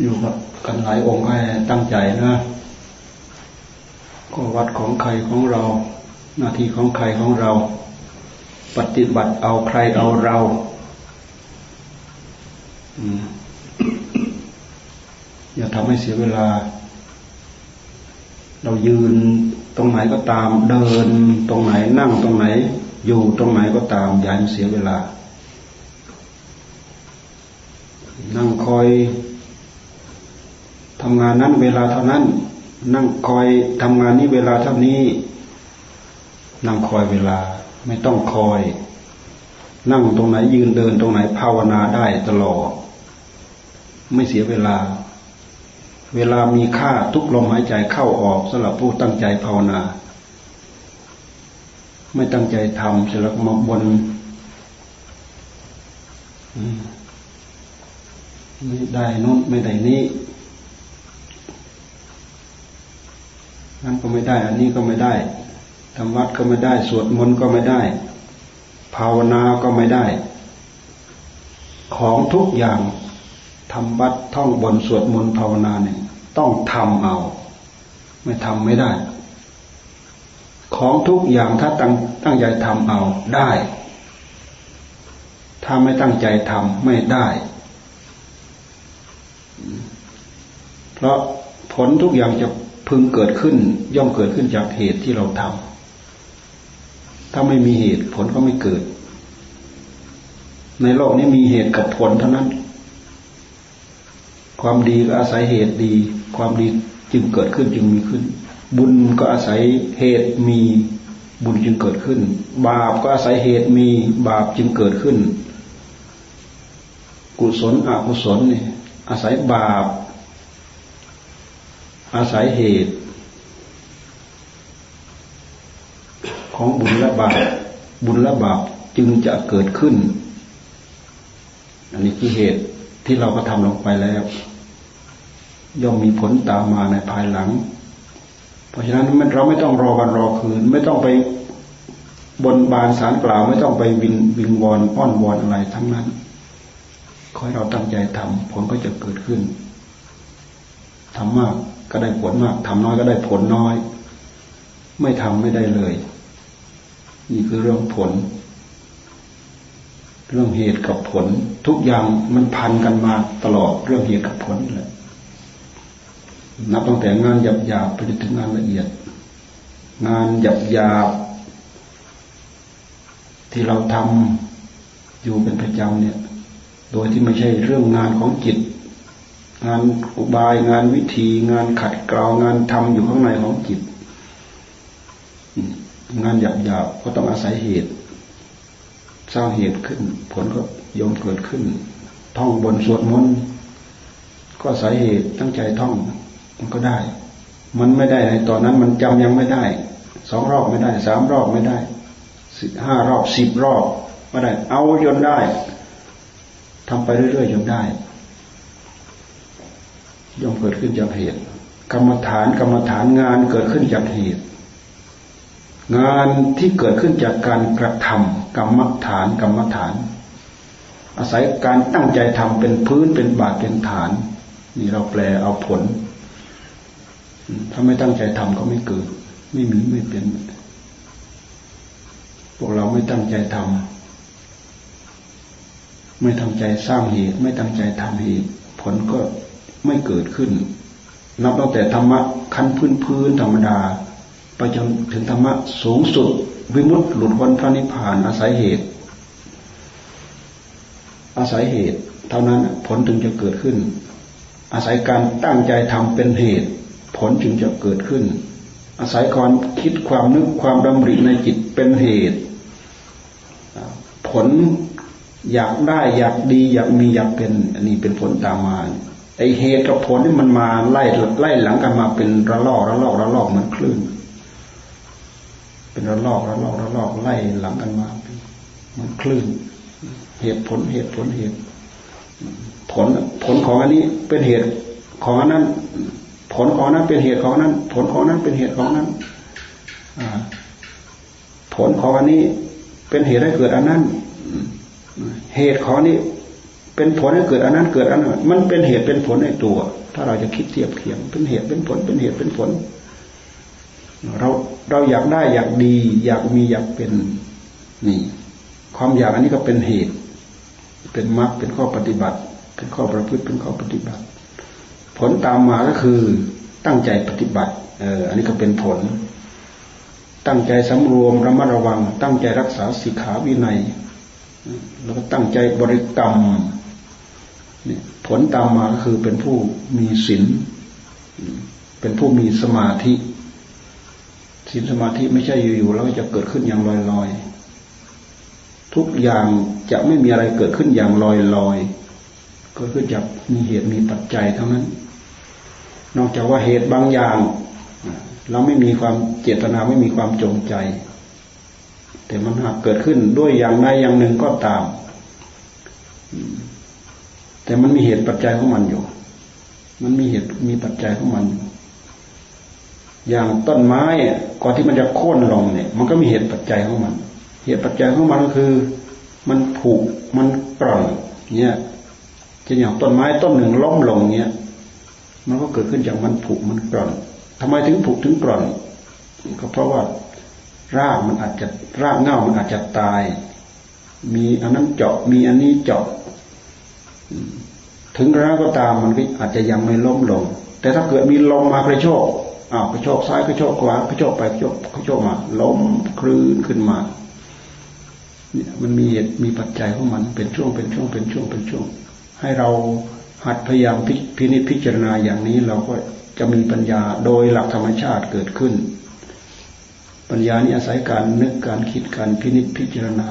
อยู่กับกันหลายองค์ให้ตั้งใจนะก็วัดของใครของเรา หน้าที่ของใครของเรา ปฏิบัติเอาใครเอาเราอย่าทำให้เสียเวลา เรายืนตรงไหนก็ตาม เดิน ตรงไหนนั่งตรงไหน อยู่ตรงไหนก็ตาม อย่าให้เสียเวลา นั่งคอย ทำงานนั้นเวลาเท่านั้น นั่งคอยทำงานนี้เวลาเท่านี้ นั่งคอยเวลาไม่ต้องคอย นั่งตรงไหนยืนเดินตรงไหนภาวนาได้ตลอด ไม่เสียเวลา เวลามีค่าทุกลมหายใจเข้าออกสำหรับผู้ตั้งใจภาวนา ไม่ตั้งใจทำเสร็จแล้วมาบนไม่ได้นู้นไม่ได้นี้ นั่นก็ไม่ได้ อันนี้ก็ไม่ได้ทำวัดก็ไม่ได้ สวดมนต์ก็ไม่ได้ ภาวนาก็ไม่ได้ ของทุกอย่างทำวัดท่องบนสวดมนต์ภาวนาเนี่ย ต้องทำเอา ไม่ทำไม่ได้ ของทุกอย่างถ้าตั้งตั้งใจทำเอาได้ ถ้าไม่ตั้งใจทำไม่ได้ เพราะผลทุกอย่างจะ พึงเกิดขึ้น ย่อมเกิดขึ้นจากเหตุที่เราทำถ้าไม่มีเหตุผลก็ไม่เกิด ในโลกนี้มีเหตุกับผลเท่านั้น ความดีก็อาศัยเหตุดี ความดีจึงเกิดขึ้นจึงมีขึ้น บุญก็อาศัยเหตุมีบุญจึงเกิดขึ้น บาปก็อาศัยเหตุมีบาปจึงเกิดขึ้น กุศลอกุศลเนี่ยอาศัยบาป อาศัยเหตุ ของบุญและบาปบุญและบาปจึงจะเกิดขึ้น อันนี้คือเหตุที่เราก็ทำลงไปแล้ว ย่อมมีผลตามมาในภายหลัง เพราะฉะนั้นเราไม่ต้องรอวันรอคืน ไม่ต้องไปบนบานสารกล่าว ไม่ต้องไปวินวิงวอนอ้อนวอนอะไรทั้งนั้นขอให้เราตั้งใจทำผลก็จะเกิดขึ้นทำมาก ก็ได้ผลมากทำน้อยก็ได้ผลน้อย ไม่ทำไม่ได้เลย นี่คือเรื่องผล เรื่องเหตุกับผล ทุกอย่างมันพันกันมาตลอดเรื่องเหตุกับผลเลยนับตั้งแต่งานหยาบหยาบไปจนถึงงานละเอียด งานหยาบหยาบที่เราทำอยู่เป็นประจำเนี่ย โดยที่ไม่ใช่เรื่องงานของจิต งานอุบายงานวิธีงานขัดเกลางานทำอยู่ข้างในของจิต งานหยาบๆก็ต้องอาศัยเหตุ สร้างเหตุขึ้น ผลก็ยอมเกิดขึ้น ท่องบนสวดมนต์ก็อาศัยเหตุตั้งใจท่องมันก็ได้ มันไม่ได้ในตอนนั้นมันจำยังไม่ได้สองรอบไม่ได้สามรอบไม่ได้สิห้ารอบสิบรอบไม่ได้ เอาจนได้ทำไปเรื่อยๆจนได้ ย่อมเกิดขึ้นจากเหตุ กรรมฐานกรรมฐานงานเกิดขึ้นจากเหตุ งานที่เกิดขึ้นจากการกระทำกรรมฐานกรรมฐาน อาศัยการตั้งใจทำเป็นพื้นเป็นบาทเป็นฐาน นี่เราแปลเอาผล ถ้าไม่ตั้งใจทำก็ไม่เกิด ไม่มีไม่เป็น พวกเราไม่ตั้งใจทำไม่ตั้งใจสร้างเหตุ ไม่ตั้งใจทำเหตุ ผลก็ ไม่เกิดขึ้น นับตั้งแต่ธรรมะขั้นพื้นพื้นธรรมดา ไปจนถึงธรรมะสูงสุด วิมุตติหลุดพ้นพระนิพพานอาศัยเหตุ อาศัยเหตุ เท่านั้นผลถึงจะเกิดขึ้น อาศัยการตั้งใจทำเป็นเหตุ ผลจึงจะเกิดขึ้น อาศัยความคิดความนึกความดำริในจิตเป็นเหตุ ผลอยากได้อยากดีอยากมีอยากเป็น อันนี้เป็นผลตามมา ไอเหตุกับผลนี่มันมาไล่ไล่หลังกันมาเป็นระลอกระลอกระลอกเหมือนคลื่น เป็นระลอกระลอกระลอกไล่หลังกันมาเหมือนคลื่น เหตุผลเหตุผลเหตุ ผลผลของอันนี้เป็นเหตุของอันนั้น ผลของนั้นเป็นเหตุของนั้น ผลของนั้นเป็นเหตุของนั้นผลของอันนี้เป็นเหตุให้เกิดอันนั้น เหตุของนี้ เป็นผลให้เกิดอันนั้นเกิดอันนั้นมันเป็นเหตุเป็นผลในตัว ถ้าเราจะคิดเทียบเคียงเป็นเหตุเป็นผลเป็นเหตุเป็นผล เราเราอยากได้อยากดี อยากมีอยากเป็นนี่ความอยากอันนี้ก็เป็นเหตุ เป็นมรรคเป็นข้อปฏิบัติ เป็นข้อประพฤติเป็นข้อปฏิบัติ ผลตามมาก็คือตั้งใจปฏิบัติเอออันนี้ก็เป็นผล ตั้งใจสำรวมระมัดระวัง ตั้งใจรักษาสิขาวินัย แล้วก็ตั้งใจบริกรรม ผลตามมาก็คือเป็นผู้มีศีลเป็นผู้มีสมาธิศีลสมาธิไม่ใช่อยู่ๆแล้วจะเกิดขึ้นอย่างลอยๆทุกอย่างจะไม่มีอะไรเกิดขึ้นอย่างลอยๆกิดขึ้นจากมีเหตุมีปัจจัยเท่านั้น นอกจากว่าเหตุบางอย่าง เราไม่มีความเจตนาไม่มีความจงใจ แต่มันหากเกิดขึ้นด้วยอย่างใดอย่างหนึ่งก็ตาม แต่มันมีเหตุปัจจัยของมันอยู่ มันมีเหตุมีปัจจัยของมันอย่างต้นไม้ก่อนที่มันจะโค่นลงเนี่ย มันก็มีเหตุปัจจัยของมัน เหตุปัจจัยของมันก็คือ มันผุมันกร่อนเนี่ยจะอย่างต้นไม้ต้นหนึ่งล้มลงเนี่ยมันก็เกิดขึ้นจากมันผุมันกร่อนทำไมถึงผุถึงกร่อน ก็เพราะว่ารากมันอาจจะรากเง่ามันอาจจะตาย มีอันนั้นเจาะมีอันนี้เจาะ ถึงกระนั้นก็ตามมันก็อาจจะยังไม่ล้มลง แต่ถ้าเกิดมีลมมากระโชกอ้าวกระโชกซ้ายกระโชกขวากระโชกไปกระโชกกระโชกมาล้มคลื่นขึ้นมาเนี่ยมันมีเหตุมีปัจจัยของมันเป็นช่วงเป็นช่วงเป็นช่วงเป็นช่วง ให้เราหัดพยายามพินิจพิจารณาอย่างนี้เราก็จะมีปัญญาโดยหลักธรรมชาติเกิดขึ้น ปัญญานี้อาศัยการนึกการคิดการพินิจพิจารณา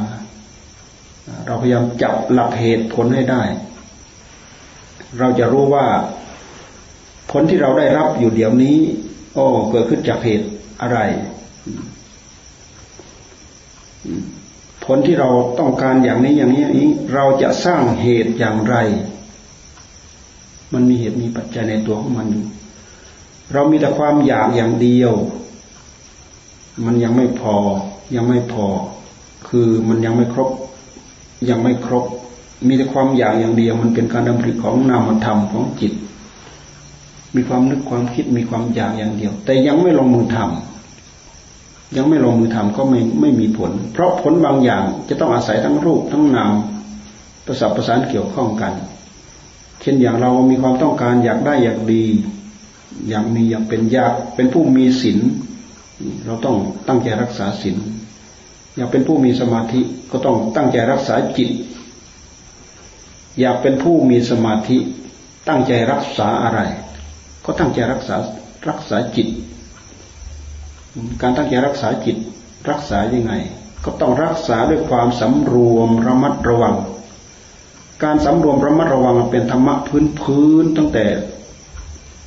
เราพยายามจับหลักเหตุผลให้ได้ เราจะรู้ว่า ผลที่เราได้รับอยู่เดี๋ยวนี้โอ้เกิดขึ้นจากเหตุอะไร ผลที่เราต้องการอย่างนี้อย่างนี้นี้ เราจะสร้างเหตุอย่างไร มันมีเหตุมีปัจจัยในตัวของมันอยู่เรามีแต่ความอยากอย่างเดียว มันยังไม่พอ ยังไม่พอ คือมันยังไม่ครบ ยังไม่ครบ มีแต่ความอยากอย่างเดียว มันเป็นการดำริของนามธรรมของจิต มีความนึกความคิดมีความอยากอย่างเดียว แต่ยังไม่ลงมือทำยังไม่ลงมือทำก็ไม่ไม่มีผล เพราะผลบางอย่างจะต้องอาศัยทั้งรูปทั้งนามประสานประสานเกี่ยวข้องกัน เช่นอย่างเรามีความต้องการอยากได้อยากดี อยากมีอยากเป็นอยากเป็นผู้มีศีลเราต้องตั้งใจรักษาศีลอยากเป็นผู้มีสมาธิก็ต้องตั้งใจรักษาจิต อยากเป็นผู้มีสมาธิ ตั้งใจรักษาอะไร ก็ตั้งใจรักษารักษาจิต การตั้งใจรักษาจิต รักษายังไง ก็ต้องรักษาด้วยความสำรวมระมัดระวัง การสำรวมระมัดระวังเป็นธรรมะพื้นพื้นตั้งแต่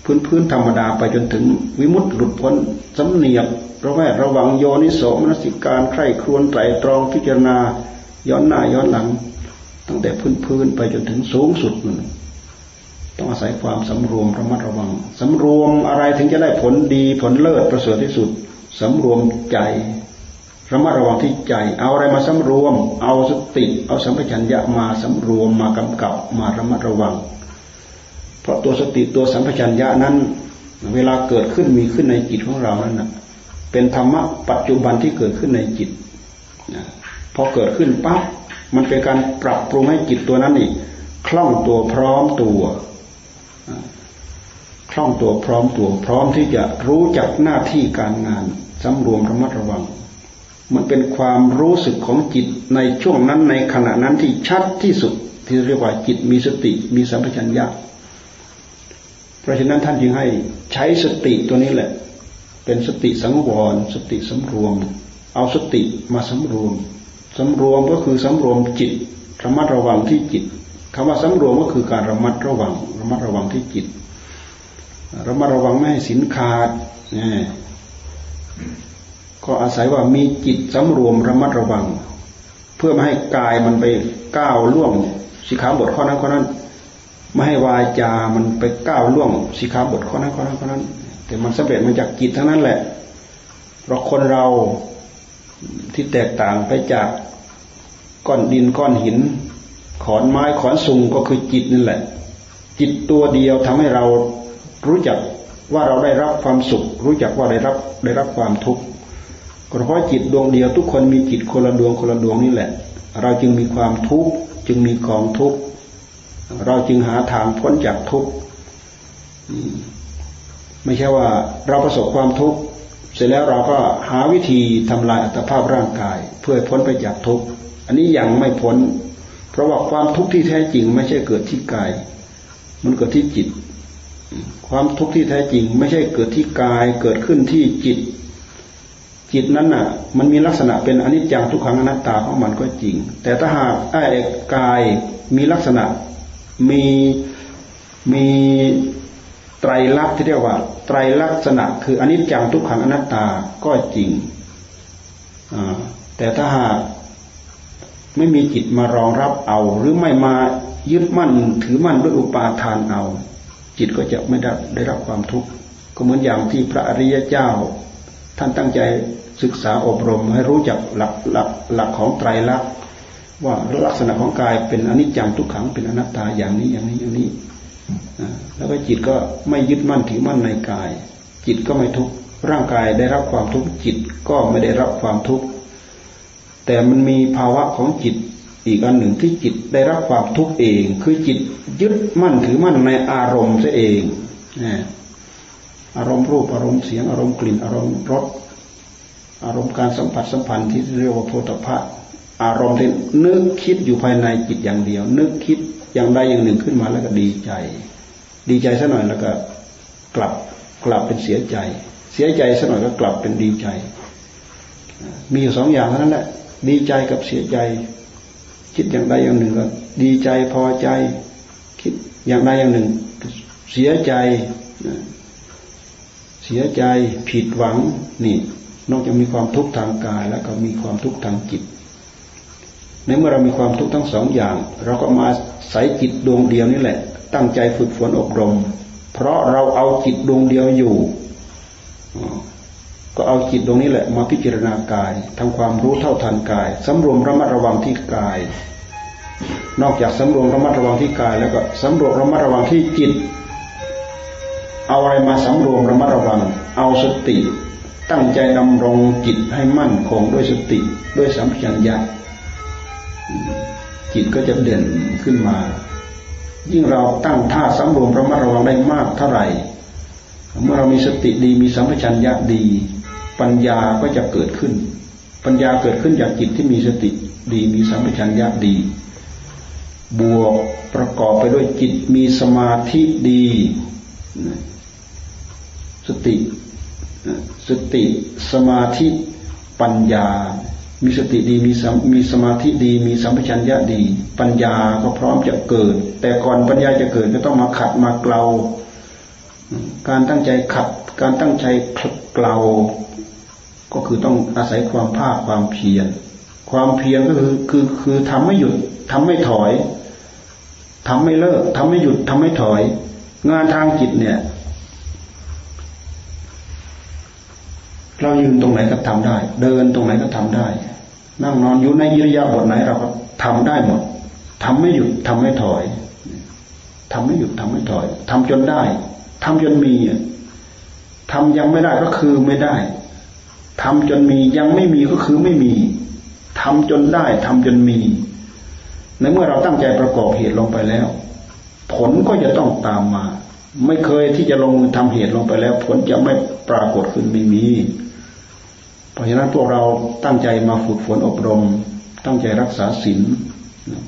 พื้นพื้นธรรมดาไปจนถึงวิมุตติหลุดพ้นสำเนียบระแวดระวังโยนิโสมนสิการใคร่ครวญไตรตรองพิจารณาย้อนหน้าย้อนหลัง ตั้งแต่พื้นพื้นไปจนถึงสูงสุดนั่นต้องอาศัยความสำรวมระมัดระวังสำรวมอะไรถึงจะได้ผลดีผลเลิศประเสริฐที่สุดสำรวมใจระมัดระวังที่ใจ เอาอะไรมาสำรวม เอาสติ เอาสัมปชัญญะมาสำรวมมากำกับมาระมัดระวัง เพราะตัวสติตัวสัมปชัญญะนั้น เวลาเกิดขึ้นมีขึ้นในจิตของเรานั้นนะเป็นธรรมะปัจจุบันที่เกิดขึ้นในจิตพอเกิดขึ้นปั๊บ มันเป็นการปรับปรุงให้จิตตัวนั้นนี่คล่องตัวพร้อมตัวคล่องตัวพร้อมตัวพร้อมที่จะรู้จักหน้าที่การงานสำรวมระมัดระวัง มันเป็นความรู้สึกของจิตในช่วงนั้นในขณะนั้นที่ชัดที่สุดที่เรียกว่าจิตมีสติมีสัมปชัญญะเพราะฉะนั้นท่านจึงให้ใช้สติตัวนี้แหละ เป็นสติสังวร สติสำรวม เอาสติมาสำรวม สำรวมก็คือสำรวมจิตระมัดระวังที่จิตคำว่าสำรวมก็คือการระมัดระวัง ระมัดระวังที่จิตระมัดระวังไม่ให้สินขาดนี่ก็อาศัยว่ามีจิตสำรวมระมัดระวัง เพื่อไม่ให้กายมันไปก้าวล่วงสิขาบทข้อนั้นข้อนั้นไม่ให้วายจามันไปก้าวล่วงสิขาบทข้อนั้นข้อนั้นข้อนั้น แต่มันสำเร็จมาจากจิตทั้งนั้นแหละเพราะคนเราที่แตกต่างไปจาก ก้อนดินก้อนหิน ขอนไม้ขอนสุงก็คือจิตนั่นแหละ จิตตัวเดียวทำให้เรารู้จักว่าเราได้รับความสุข รู้จักว่าได้รับได้รับความทุกข์ก็เพราะจิตดวงเดียวทุกคนมีจิตคนละดวงคนละดวงนี่แหละ เราจึงมีความทุกข์จึงมีกองทุกข์เราจึงหาทางพ้นจากทุกข์ไม่ใช่ว่าเราประสบความทุกข์เสร็จแล้วเราก็หาวิธีทำลายอัตภาพร่างกาย เพื่อพ้นไปจากทุกข์ อันนี้ยังไม่พ้น เพราะว่าความทุกข์ที่แท้จริง ไม่ใช่เกิดที่กาย มันเกิดที่จิต ความทุกข์ที่แท้จริง ไม่ใช่เกิดที่กาย เกิดขึ้นที่จิต จิตนั้นน่ะ มันมีลักษณะเป็นอนิจจังทุกขังอนัตตาของมันก็จริง แต่ถ้าหากไอ้กายมีลักษณะมีมีไตรลักษณ์ที่เรียกว่า ไตรลักษณะ คืออนิจจังทุกขังอนัตตาก็จริงแต่ถ้าหาก ไม่มีจิตมารองรับเอา หรือไม่มายึดมั่นถือมั่นด้วยอุปาทานเอา จิตก็จะไม่ได้ได้รับความทุกข์ก็เหมือนอย่างที่พระอริยเจ้า ท่านตั้งใจศึกษาอบรมให้รู้จักหลักหลักหลักของไตรลักษณ์ว่าลักษณะของกายเป็นอนิจจังทุกขังเป็นอนัตตาอย่างนี้อย่างนี้อย่างนี้แล้วก็จิตก็ไม่ยึดมั่นถือมั่นในกาย จิตก็ไม่ทุกข์ร่างกายได้รับความทุกข์จิตก็ไม่ได้รับความทุกข์ แต่มันมีภาวะของจิตอีกอันหนึ่งที่จิตได้รับความทุกข์เอง คือจิตยึดมั่นถือมั่นในอารมณ์ซะเองอารมณ์รูปอารมณ์เสียงอารมณ์กลิ่น อารมณ์รสอารมณ์การสัมผัสสัมพันธ์ที่เรียกว่าโพธิภะอารมณ์ที่นึกคิดอยู่ภายในจิตอย่างเดียว นึกคิดอย่างใดอย่างหนึ่งขึ้นมาแล้วก็ดีใจ ดีใจสักหน่อยแล้วก็กลับกลับเป็นเสียใจ เสียใจสักหน่อยก็กลับเป็นดีใจ มีอยู่สองอย่างเท่านั้นแหละ ดีใจกับเสียใจ คิดอย่างใดอย่างหนึ่งก็ ดีใจพอใจ คิดอย่างใดอย่างหนึ่ง เสียใจเสียใจผิดหวังนี่ นอกจากมีความทุกข์ทางกาย แล้วก็มีความทุกข์ทางจิตในเมื่อเรามีความทุกข์ทั้งสองอย่าง เราก็มาใส่จิตดวงเดียวนี่แหละ ตั้งใจฝึกฝนอบรม เพราะเราเอาจิตดวงเดียวอยู่ ก็เอาจิตดวงนี้แหละมาพิจารณากายทำความรู้เท่าทันกายสำรวมระมัดระวังที่กาย นอกจากสำรวมระมัดระวังที่กาย แล้วก็สำรวมระมัดระวังที่จิต เอาอะไรมาสำรวมระมัดระวัง เอาสติ ตั้งใจดำรงจิตให้มั่นคงด้วยสติด้วยสัมผัสญาจิตก็จะเด่นขึ้นมา ยิ่งเราตั้งท่าสำรวมระมัดระวังได้มากเท่าไหร่เมื่อเรามีสติดีมีสัมปชัญญะดี ปัญญาก็จะเกิดขึ้น ปัญญาเกิดขึ้นจากจิตที่มีสติดีมีสัมปชัญญะดี บวกประกอบไปด้วยจิตมีสมาธิดี สติ สติสมาธิปัญญา มีสติดีมีมีสมาธิดี มีสัมปชัญญะดี ปัญญาก็พร้อมจะเกิด แต่ก่อนปัญญาจะเกิดก็ต้องมาขัดมาเกลาการตั้งใจขัด การตั้งใจเกลา ก็คือต้องอาศัยความภาคความเพียร ความเพียรก็คือคือคือทำไม่หยุดทำไม่ถอยทำไม่เลิกทำไม่หยุดทำไม่ถอย งานทางจิตเนี่ย เรายืนตรงไหนก็ทำได้ เดินตรงไหนก็ทำได้ นั่งนอนอยู่ในยิริยาบทไหนเราก็ทำได้หมดทำไม่หยุดทำไม่ถอยทำไม่หยุดทำไม่ถอยทำจนได้ทำจนมีทำยังไม่ได้ก็คือไม่ได้ ทำจนมียังไม่มีก็คือไม่มีทำจนได้ทำจนมีในเมื่อเราตั้งใจประกอบเหตุลงไปแล้ว ผลก็จะต้องตามมา ไม่เคยที่จะลงมือทำเหตุลงไปแล้ว ผลจะไม่ปรากฏขึ้นไม่มี เพราะฉะนั้นพวกเราตั้งใจมาฝึกฝนอบรม ตั้งใจรักษาศีล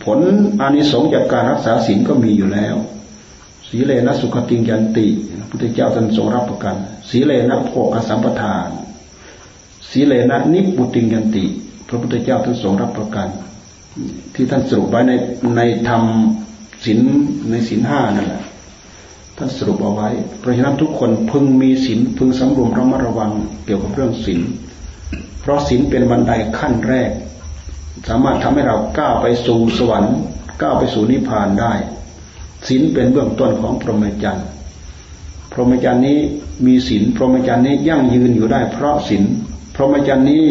ผลอานิสงส์จากการรักษาศีลก็มีอยู่แล้วสีเลนะสุขติงยันติพุทธเจ้าท่านทรงรับประกันสีเลนะโภคสัมปทาน สีเลนะนิพุติงยันติ พระพุทธเจ้าท่านทรงรับประกัน ที่ท่านสรุปไว้ในในธรรมศีลในศีลห้านั่นแหละท่านสรุปเอาไว้ เพราะฉะนั้นทุกคนพึงมีศีลพึงสำรวมระมัดระวังเกี่ยวกับเรื่องศีลเพราะศีลเป็นบันไดขั้นแรก สามารถทำให้เราก้าวไปสู่สวรรค์ก้าวไปสู่นิพพานได้ศีลเป็นเบื้องต้นของพรหมจรรย์พรหมจรรย์นี้มีศีลพรหมจรรย์นี้ยั่งยืนอยู่ได้เพราะศีล พรหมจรรย์นี้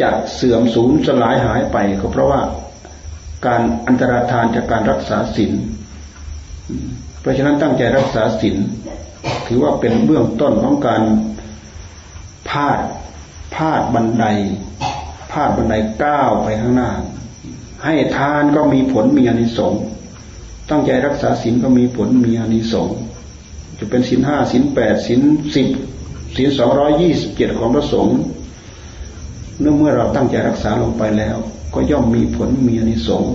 จะเสื่อมสูญสลายหายไปก็เพราะว่าการอันตรธานจากการรักษาศีลเพราะฉะนั้นตั้งใจรักษาศีลถือว่าเป็นเบื้องต้นของการพาดพาดบันได พาดบันไดก้าวไปข้างหน้า ให้ทานก็มีผลมีอานิสงส์ตั้งใจรักษาศีลก็มีผลมีอานิสงส์จะเป็นศีลห้าศีลแปดศีลสิบศีลสองร้อยยี่สิบเจ็ดของพระสงฆ์ เนื่อเมื่อเราตั้งใจรักษาลงไปแล้ว ก็ย่อมมีผลมีอนิสงส์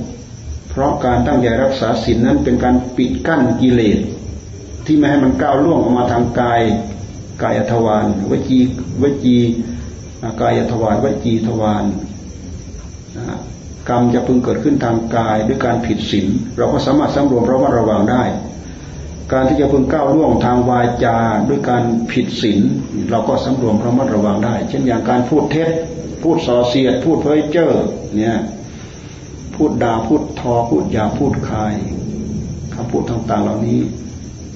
เพราะการตั้งใจรักษาศีลนั้นเป็นการปิดกั้นกิเลสที่ไม่ให้มันก้าวล่วงออกมาทางกายกายทวารวจีวจีกายทวารวจีทวารกรรมจะพึงเกิดขึ้นทางกายด้วยการผิดศีลเราก็สามารถสำรวมระมัดระวังได้ การที่จะพึงก้าวล่วงทางวาจาด้วยการผิดศีลเราก็สำรวมระมัดระวังได้ เช่นอย่างการพูดเท็จ พูดส่อเสียด พูดเพ้อเจ้อเนี่ยพูดด่าพูดทอพูดหยาพูดคายคำพูดต่างๆเหล่านี้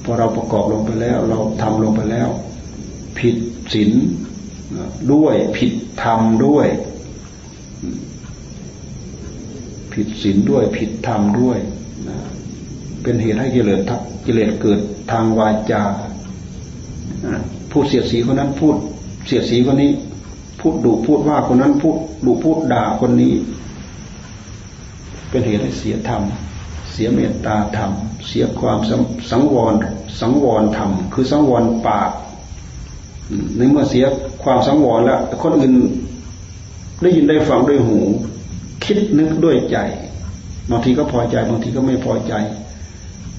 พอเราประกอบลงไปแล้ว เราทำลงไปแล้ว ผิดศีลด้วยผิดธรรมด้วย ผิดศีลด้วยผิดธรรมด้วย เป็นเหตุให้กิเลสทักกิเลสเกิดทางวาจาพูดเสียดสีคนนั้นพูดเสียดสีคนนี้ พูดดุพูดว่าคนนั้นพูดดุพูดด่าคนนี้ เป็นเหตุให้เสียธรรม เสียเมตตาธรรม เสียความสังวรสังวรธรรม คือสังวรปากในเมื่อเสียความสังวรแล้วคนอื่นได้ยินได้ฟังด้วยหู คิดนึกด้วยใจบางทีก็พอใจบางทีก็ไม่พอใจ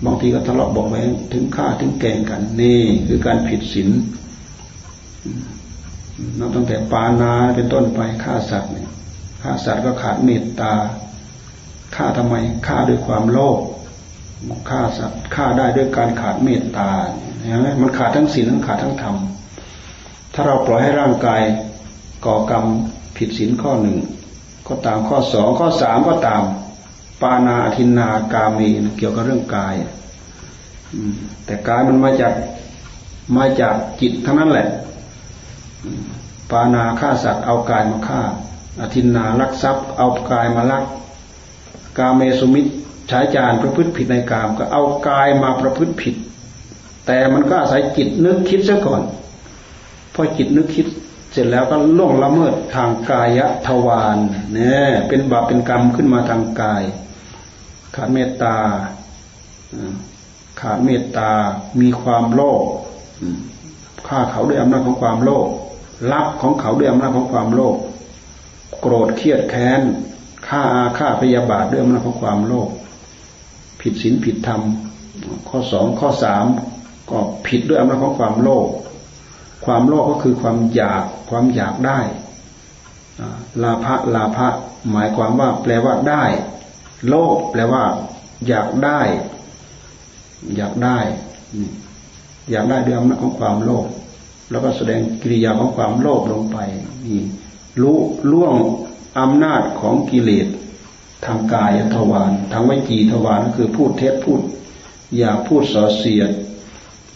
บางทีก็ทะเลาะบอกแว้งถึงฆ่าถึงแกงกัน นี่คือการผิดศีลนับตั้งแต่ปานาเป็นต้นไปฆ่าสัตว์เนี่ยฆ่าสัตว์ก็ขาดเมตตาฆ่าทำไมฆ่าด้วยความโลภฆ่าสัตว์ฆ่าได้ด้วยการขาดเมตตาเห็นไหมมันขาดทั้งศีลทั้งขาดทั้งธรรมถ้าเราปล่อยให้ร่างกายก่อกรรมผิดศีลข้อหนึ่งก็ตามข้อสองข้อสามก็ตาม ปานาทินากามีเกี่ยวกับเรื่องกายแต่กายมันมาจากมาจากจิตทั้งนั้นแหละ ปานาฆ่าสัตว์เอากายมาฆ่าอธินนาลักทรัพย์ เอากายมาลัก กาเมสุมิตรใช้จานประพฤติผิดในกาม ก็เอากายมาประพฤติผิด แต่มันก็อาศัยจิตนึกคิดซะก่อนพอจิตนึกคิดเสร็จแล้วก็ล่วงละเมิดทางกายทวารเนี่ยเป็นบาปเป็นกรรมขึ้นมาทางกาย ขาดเมตตาขาดเมตตา มีความโลภฆ่าเขาด้วยอำนาจของความโลภลับของเขาด้วยอำนาจของความโลภโกรธเครียดแค้นฆ่าอาฆาตพยาบาทด้วยอำนาจของความโลภผิดศีลผิดธรรม ข้อสองข้อสามก็ผิดด้วยอำนาจของความโลภความโลภก็คือความอยากความอยากได้ลาภะลาภะหมายความว่าแปลว่าได้ โลภแปลว่า อยากได้ อยากได้ อยากได้ด้วยอำนาจของความโลภแล้วก็แสดงกิริยาของความโลภลงไปนี่รู้ล่วงอำนาจของกิเลสทางกายทวารทางวิจีทวารก็คือพูดเท็จพูด อยากพูดส่อเสียด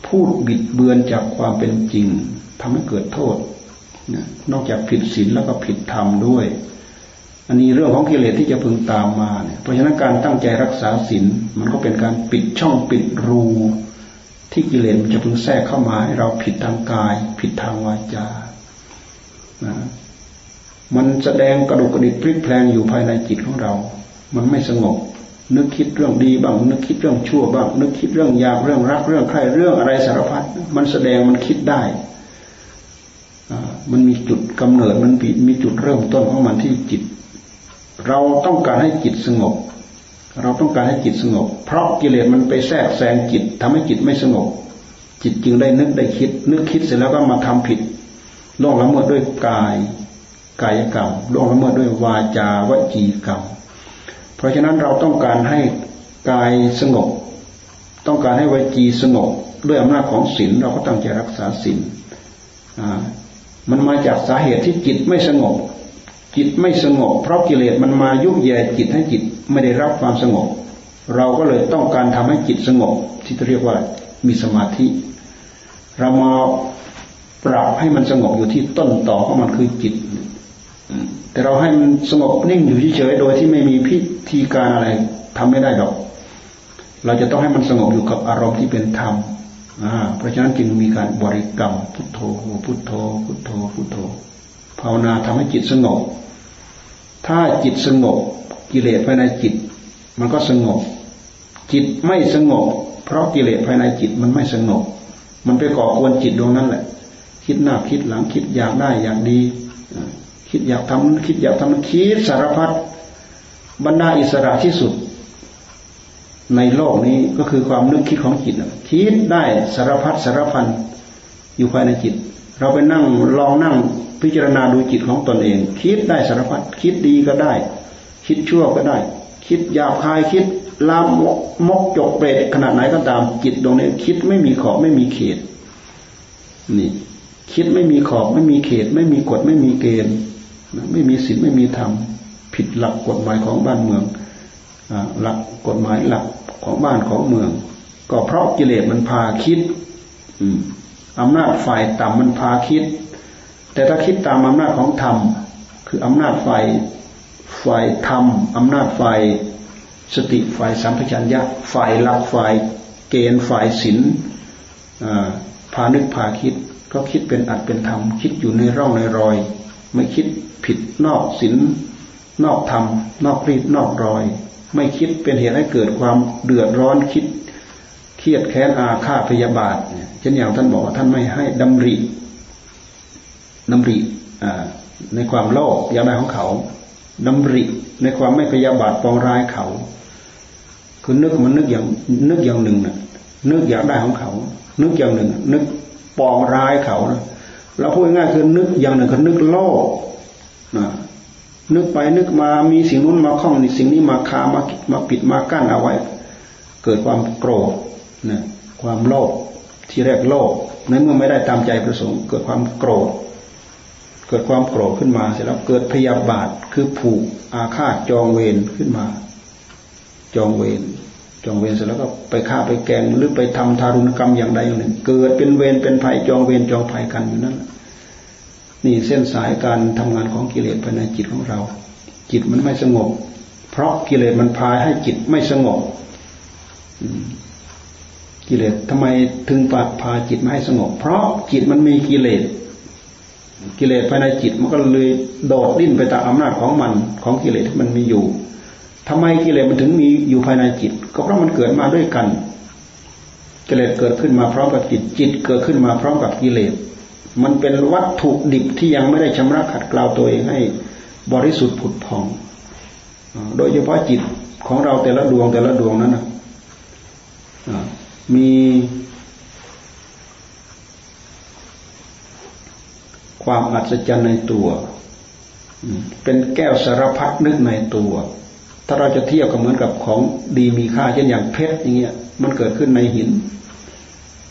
พูดบิดเบือนจากความเป็นจริงทำให้เกิดโทษนอกจากผิดศีลแล้วก็ผิดธรรมด้วย อันนี้เรื่องของกิเลสที่จะพึงตามมาเนี่ยเพราะฉะนั้นการตั้งใจรักษาศีลมันก็เป็นการปิดช่องปิดรู ที่กิเลสมันจะพึงแทรกเข้ามาให้เราผิดทางกาย ผิดทางวาจานะมันแสดงกระดุกกระดิกพลิกแพลงอยู่ภายในจิตของเรา มันไม่สงบ นึกคิดเรื่องดีบ้าง นึกคิดเรื่องชั่วบ้าง นึกคิดเรื่องอยากเรื่องรักเรื่องใครเรื่องอะไรสารพัด มันแสดงมันคิดได้ มันมีจุดกำเนิด มันมีจุดเริ่มต้นของมันที่จิต เราต้องการให้จิตสงบ เราต้องการให้จิตสงบ เพราะกิเลสมันไปแทรกแซงจิตทำให้จิตไม่สงบ จิตจึงได้นึกได้คิด นึกคิดเสร็จแล้วก็มาทำผิดล่วงละเมิดด้วยกายกายกรรมล่วงละเมิดด้วยวาจาวจีกรรม เพราะฉะนั้นเราต้องการให้กายสงบ ต้องการให้วจีสงบ ด้วยอำนาจของศีลเราก็ตั้งใจรักษาศีลมันมาจากสาเหตุที่จิตไม่สงบ จิตไม่สงบ เพราะกิเลสมันมายุแย่จิตให้จิตไม่ได้รับความสงบ เราก็เลยต้องการทำให้จิตสงบ ที่เรียกว่ามีสมาธิ เรามาปรับให้มันสงบอยู่ที่ต้นต่อของมันคือจิต แต่เราให้มันสงบนิ่งอยู่เฉยๆโดยที่ไม่มีพิธีการอะไรทำไม่ได้ดอก เราจะต้องให้มันสงบอยู่กับอารมณ์ที่เป็นธรรมเพราะฉะนั้นจึงมีการบริกรรมพุทโธพุทโธพุทโธพุทโธ ภาวนาทำให้จิตสงบ ถ้าจิตสงบกิเลสภายในจิต มันก็สงบ จิตไม่สงบ เพราะกิเลสภายในจิตมันไม่สงบ มันไปก่อกวนจิตดวงนั้นแหละ คิดหน้าคิดหลังคิดอยากได้อยากดี คิดอยากทำคิดอยากทำคิดสารพัดบรรดาอิสระที่สุด ในโลกนี้ก็คือความนึกคิดของจิตคิดได้สารพัดสารพันอยู่ภายในจิต เราไปนั่งลองนั่งพิจารณาดูจิตของตนเอง คิดได้สารพัดคิดดีก็ได้ คิดชั่วก็ได้ คิดหยาบคายคิดลามมกจกเปรตขนาดไหนก็ตามจิตตรงนี้ คิดไม่มีขอบไม่มีเขต นี่ คิดไม่มีขอบไม่มีเขต ไม่มีกฎไม่มีเกณฑ์ไม่มีศีลไม่มีธรรมผิดหลักกฎหมายของบ้านเมืองหลักกฎหมายหลักของบ้านของเมือง ก็เพราะกิเลสมันพาคิด อ อำนาจฝ่ายต่ำมันพาคิด แต่ถ้าคิดตามอำนาจของธรรม คืออำนาจฝ่ายฝ่ายธรรมอำนาจฝ่ายสติฝ่ายสัมปชัญญะฝ่ายหลักฝ่ายเกณฑ์ฝ่ายศีลพานึกพาคิด ก็คิดเป็นอัดเป็นธรรม คิดอยู่ในร่องในรอย ไม่คิดผิดนอกศีลนอกธรรม นอกรีดนอกรอย ไม่คิดเป็นเหตุให้เกิดความเดือดร้อนคิด เครียดแค้นอาฆาตพยาบาทเช่นอย่างท่านบอกว่าท่านไม่ให้ดำริดำริในความโลภอยากได้ของเขาดำริในความไม่พยาบาทปองร้ายเขาคือนึกมันนึกอย่างนึกอย่างหนึ่งนะนึกอยากได้ของเขา นึกอย่างหนึ่ง นึกปองร้ายเขานะเราพูดง่ายคือนึกอย่างหนึ่งคือนึกโลภนะนึกไปนึกมามีสิ่งนู้นมาคล้องมีสิ่งนี้มาคามามาปิดมากั้นเอาไว้ เกิดความโกรธ นะความโลภที่แรกโลภในเมื่อไม่ได้ตามใจประสงค์ เกิดความโกรธ เกิดความโกรธขึ้นมาเสร็จแล้วเกิดพยาบาทคือผูกอาฆาตจองเวรขึ้นมา จองเวรจองเวรเสร็จแล้วก็ไปฆ่าไปแกงหรือไปทำทารุณกรรมอย่างใดอย่างหนึ่ง เกิดเป็นเวรเป็นภัยจองเวรจองภัยกันอยู่นั่นนี่เส้นสายการทำงานของกิเลสภายในจิตของเรา จิตมันไม่สงบ เพราะกิเลสมันพาให้จิตไม่สงบ กิเลสทำไมถึงพาพาจิตม่ให้สงบ เพราะจิตมันมีกิเลส กิเลสภายในจิตมันก็เลยโดดดิ้นไปตามอำนาจของมันของกิเลสที่มันมีอยู่ทำไมกิเลสมันถึงมีอยู่ภายในจิต ก็เพราะมันเกิดมาด้วยกัน กิเลสเกิดขึ้นมาพร้อมกับจิตจิตเกิดขึ้นมาพร้อมกับกิเลส มันเป็นวัตถุดิบที่ยังไม่ได้ชำระขัดเกลาตัวเองให้บริสุทธิ์ผุดผ่อง โดยเฉพาะจิตของเราแต่ละดวงแต่ละดวงนั้นนะ มีความอัศจรรย์ในตัว เป็นแก้วสารพัดนึกในตัว ถ้าเราจะเทียบกับเหมือนกับของดีมีค่าเช่นอย่างเพชรอย่างเงี้ย มันเกิดขึ้นในหิน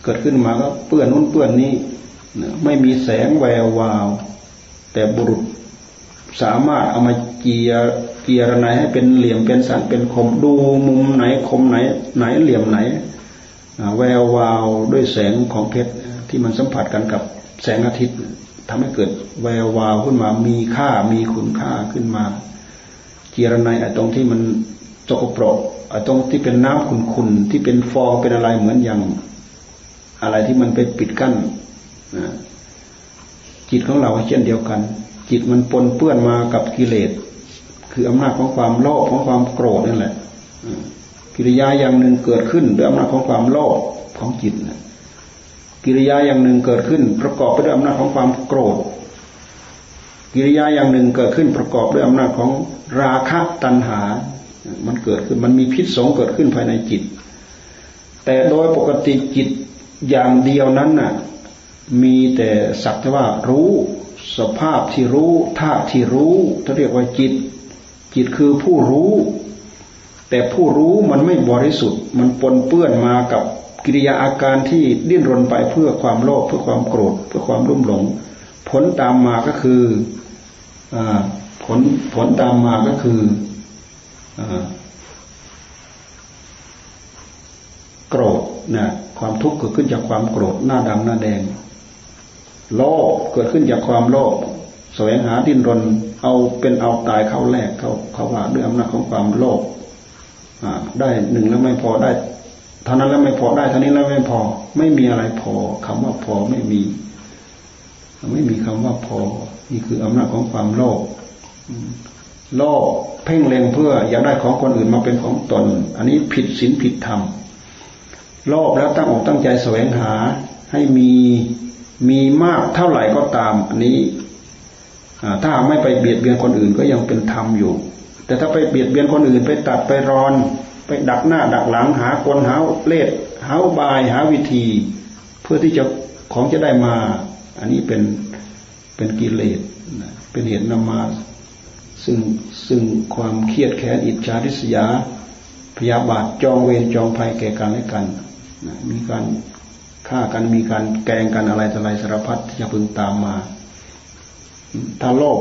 เกิดขึ้นมาก็เปื้อนนู้นเปื้อนนี้ ไม่มีแสงแวววาว แต่บุรุษสามารถเอามาเจียเกียรนายให้เป็นเหลี่ยมเป็นสันเป็นคมดูมุมไหนคมไหน ไหนเหลี่ยมไหน แวววาวด้วยแสงของเพชรที่มันสัมผัสกันกับแสงอาทิตย์ทำให้เกิดแวววาวขึ้นมามีค่ามีคุณค่าขึ้นมาเกียรนายไอ้ตรงที่มันจกปรกไอ้ตรงที่เป็นน้ำขุ่นๆที่เป็นฟองเป็นอะไรเหมือนอย่าง อะไรที่มันไปปิดกั้นจิตของเราเช่นเดียวกัน จิตมันปนเปื้อนมากับกิเลส คืออำนาจของความโลภของความโกรธนั่นแหละ กิริยาอย่างหนึ่งเกิดขึ้นด้วยอำนาจของความโลภของจิตกิริยาอย่างหนึ่งเกิดขึ้น ประกอบไปด้วยอำนาจของความโกรธ กิริยาอย่างหนึ่งเกิดขึ้นประกอบด้วยอำนาจของราคะตัณหา มันเกิดขึ้นมันมีพิษสงเกิดขึ้นภายในจิต แต่โดยปกติจิตอย่างเดียวนั้นน่ะมีแต่สักแต่ว่ารู้สภาพที่รู้ธาตุที่รู้เขาเรียกว่าจิต จิตคือผู้รู้ แต่ผู้รู้มันไม่บริสุทธิ์ มันปนเปื้อนมากับกิริยาอาการที่ดิ้นรนไปเพื่อความโลภเพื่อความโกรธ เพื่อความรุ่มหลง ผลตามมาก็คืออผลผลตามมาก็คืออโกรธนะความทุกข์เกิดขึ้นจากความโกรธหน้าดำหน้าแดง โลภเกิดขึ้นจากความโลภแสวงหาดิ้นรน เอาเป็นเอาตายเข้าแลกเขาเขาว่าด้วยอำนาจของความโลภ ได้หนึ่งแล้วไม่พอได้เท่านั้นแล้วไม่พอได้เท่านี้แล้วไม่พอ ไม่มีอะไรพอคำว่าพอไม่มี ไม่มีคำว่าพอ นี่คืออำนาจของความโลภโลภเพ่งเล็งเพื่ออยากได้ของคนอื่นมาเป็นของตน อันนี้ผิดศีลผิดธรรมโลภแล้วตั้งอกตั้งใจแสวงหา ให้มีมีมากเท่าไหร่ก็ตาม อันนี้ถ้าไม่ไปเบียดเบียนคนอื่นก็ยังเป็นธรรมอยู่ แต่ถ้าไปเบียดเบียนคนอื่นไปตัดไปรอน ไปดักหน้าดักหลังหากลหาเล่หาบายหาวิธี เพื่อที่จะของจะได้มา อันนี้เป็นเป็นกิเลสเป็นเหตุนำมา ซึ่งซึ่งความเครียดแค้นอิจฉาริษยาพยาบาทจองเวรจองภัยแก่กันและกันมีการฆ่ากันมีการแกงกันอะไรต่ออะไรสารพัดที่จะพึงตามมา ถ้าโลก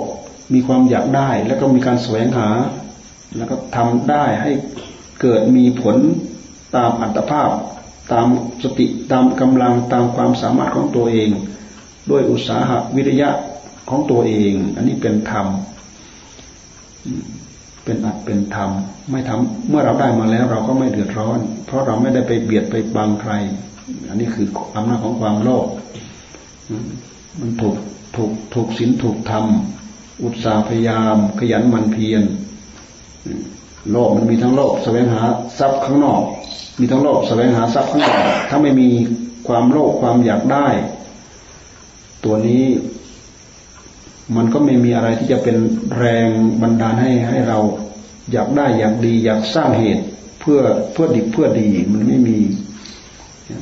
มีความอยากได้ แล้วก็มีการแสวงหา แล้วก็ทำได้ให้เกิดมีผลตามอัตภาพ ตามสติตามกำลังตามความสามารถของตัวเอง ด้วยอุตสาหะวิริยะของตัวเอง อันนี้เป็นธรรมเป็นอัดเป็นธรรม ไม่ทำเมื่อเราได้มาแล้วเราก็ไม่เดือดร้อน เพราะเราไม่ได้ไปเบียดไปบังใคร อันนี้คืออำนาจของความโลภมันถูกถูกถูกศีลถูกธรรม อุตสาห์พยายาม ขยันมันเพียรโลภมันมีทั้งโลภแสวงหาทรัพย์ข้างนอก มีทั้งโลภแสวงหาทรัพย์ข้างนอก ถ้าไม่มีความโลภความอยากได้ ตัวนี้ มันก็ไม่มีอะไรที่จะเป็นแรงบันดาลให้ให้เรา อยากได้อยากดี อยากสร้างเหตุเพื่อเพื่อดีเพื่อดีมันไม่มี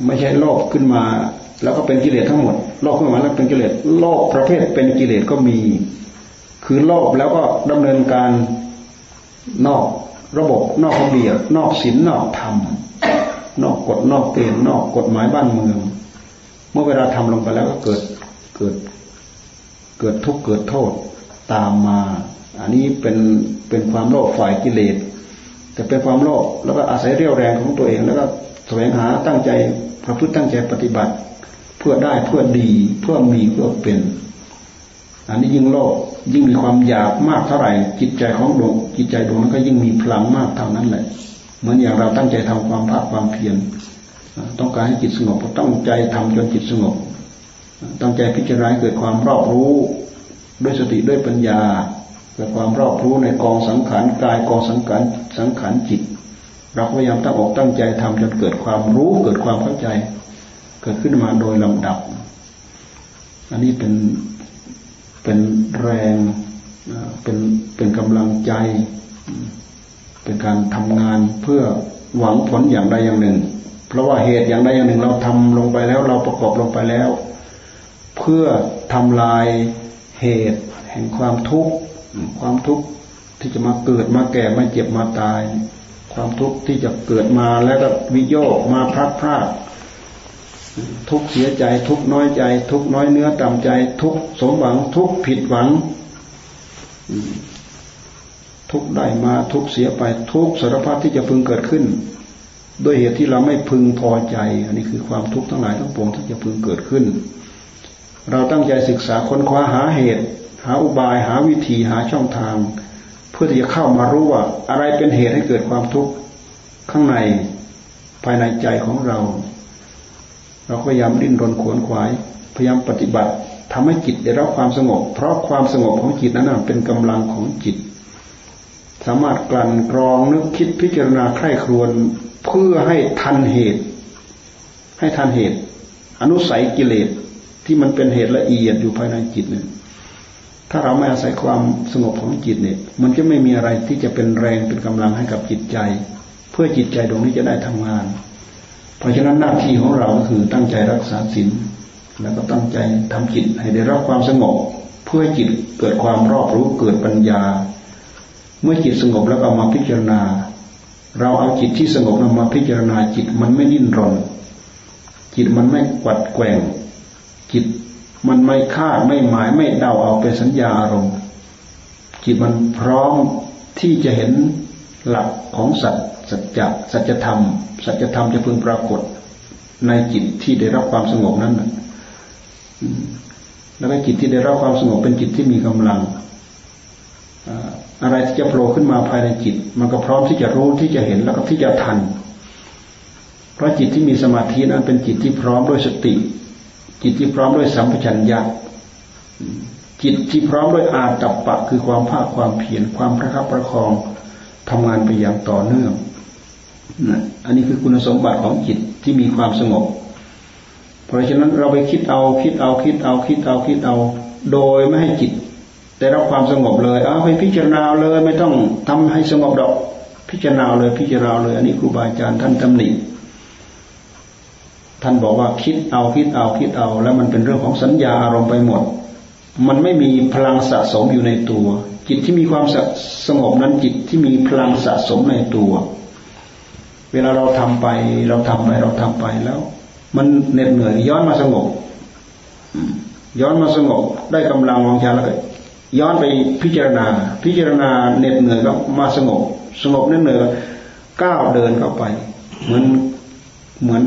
ไม่ใช่โลภขึ้นมา แล้วก็เป็นกิเลสทั้งหมดโลภขึ้นมาแล้วเป็นกิเลสโลภประเภทเป็นกิเลสก็มี คือโลภแล้วก็ดำเนินการนอกระบบนอกระเบียบนอกศีลนอกธรรม นอกกฎนอกเกณฑ์นอกกฎหมายบ้านเมือง เมื่อเวลาทำลงไปแล้วก็เกิดเกิดเกิดทุกข์เกิดโทษตามมา อันนี้เป็นเป็นความโลภฝ่ายกิเลสแต่เป็นความโลภแล้วก็อาศัยเรี่ยวแรงของตัวเองแล้วก็แสวงหาตั้งใจประพฤติตั้งใจปฏิบัติ เพื่อได้เพื่อดีเพื่อมีเพื่อเป็น อันนี้ยิ่งโลภ ยิ่งมีความอยากมากเท่าไหร่ จิตใจของดวงจิตใจดวงนั้นก็ยิ่งมีพลังมากเท่านั้นแหละ เหมือนอย่างเราตั้งใจทำความภาคความเพียรต้องการให้จิตสงบก็ต้องใจทำจนจิตสงบตั้งใจพิจารณาเกิดความรอบรู้ ด้วยสติด้วยปัญญาเกิดความรอบรู้ในกองสังขารกายกองสังขารสังขารจิต เราพยายามตั้งอกตั้งใจทำจนเกิดความรู้เกิดความเข้าใจ เกิดขึ้นมาโดยลำดับ อันนี้เป็น เป็นแรง เป็นเป็นกำลังใจ เป็นการทำงานเพื่อหวังผลอย่างใดอย่างหนึ่ง เพราะว่าเหตุอย่างใดอย่างหนึ่ง เราทำลงไปแล้ว เราประกอบลงไปแล้ว เพื่อทำลายเหตุแห่งความทุกข์ความทุกข์ที่จะมาเกิดมาแก่มาเจ็บมาตาย ความทุกข์ที่จะเกิดมาแล้วก็วิโยกมาพลัดพราก ทุกเสียใจ ทุกน้อยใจ ทุกน้อยเนื้อต่ำใจ ทุกสมหวัง ทุกผิดหวัง ทุกได้มาทุกเสียไป ทุกสารพัดที่จะพึงเกิดขึ้น ด้วยเหตุที่เราไม่พึงพอใจ อันนี้คือความทุกข์ทั้งหลายทั้งปวงที่จะพึงเกิดขึ้น เราตั้งใจศึกษาค้นคว้าหาเหตุ หาอุบายหาวิธีหาช่องทาง เพื่อที่จะเข้ามารู้ว่า อะไรเป็นเหตุให้เกิดความทุกข์ข้างในภายในใจของเรา เราพยายามดิ้นรนขวนขวาย พยายามปฏิบัติทำให้จิตได้รับความสงบ เพราะความสงบของจิตนั้นเป็นกำลังของจิต สามารถกลั่นกรองนึกคิดพิจารณาใคร่ครวญเพื่อให้ทันเหตุ ให้ทันเหตุ อนุสัยกิเลสที่มันเป็นเหตุละเอียดอยู่ภายในจิตเนี่ยถ้าเราไม่อาศัยความสงบของจิตเนี่ย มันจะไม่มีอะไรที่จะเป็นแรงเป็นกำลังให้กับจิตใจ เพื่อจิตใจดวงนี้จะได้ทำงาน เพราะฉะนั้นหน้าที่ของเราก็คือตั้งใจรักษาศีลแล้วก็ตั้งใจทำจิตให้ได้รับความสงบ เพื่อจิตเกิดความรอบรู้เกิดปัญญา เมื่อจิตสงบแล้วเอามาพิจารณา เราเอาจิตที่สงบนำมาพิจารณาจิตมันไม่ดิ้นรน จิตมันไม่กวัดแกว่ง จิตมันไม่คาดไม่หมายไม่เดาเอาเป็นสัญญาอารมณ์จิตมันพร้อมที่จะเห็นหลักของสัจ สัจจะสัจธรรม สัจธรรมจะพึงปรากฏในจิตที่ได้รับความสงบนั้นแล้วก็จิตที่ได้รับความสงบเป็นจิตที่มีกำลัง อะไรที่จะโผล่ขึ้นมาภายในจิต มันก็พร้อมที่จะรู้ที่จะเห็นแล้วก็ที่จะทัน เพราะจิตที่มีสมาธินั้นเป็นจิตที่พร้อมด้วยสติ จิตที่พร้อมด้วยสัมปชัญญะจิตที่พร้อมด้วยอาตัปปะ คือความภาคความเพียรความประคับประคองทำงานไปอย่างต่อเนื่อง อันนี้คือคุณสมบัติของจิตที่มีความสงบ เพราะฉะนั้นเราไปคิดเอาคิดเอาคิดเอาคิดเอาคิดเอา โดยไม่ให้จิตได้รับความสงบเลยเอาไปพิจารณาเลยไม่ต้องทำให้สงบดอก พิจารณาเลยพิจารณาเลย อันนี้ครูบาอาจารย์ท่านตำหนิท่านบอกว่าคิดเอาคิดเอาคิดเอา แล้วมันเป็นเรื่องของสัญญาอารมณ์ไปหมด มันไม่มีพลังสะสมอยู่ในตัว จิตที่มีความสงบนั้นจิตที่มีพลังสะสมในตัว เวลาเราทำไป เราทำไป เราทำไปแล้ว มันเหน็ดเหนื่อยย้อนมาสงบย้อนมาสงบได้กำลังวังชาแล้วก็ย้อนไปพิจารณา พิจารณาเหน็ดเหนื่อยก็มาสงบ สงบเหน็ดเหนื่อยก้าวเดินเข้าไป เหมือนเหมือน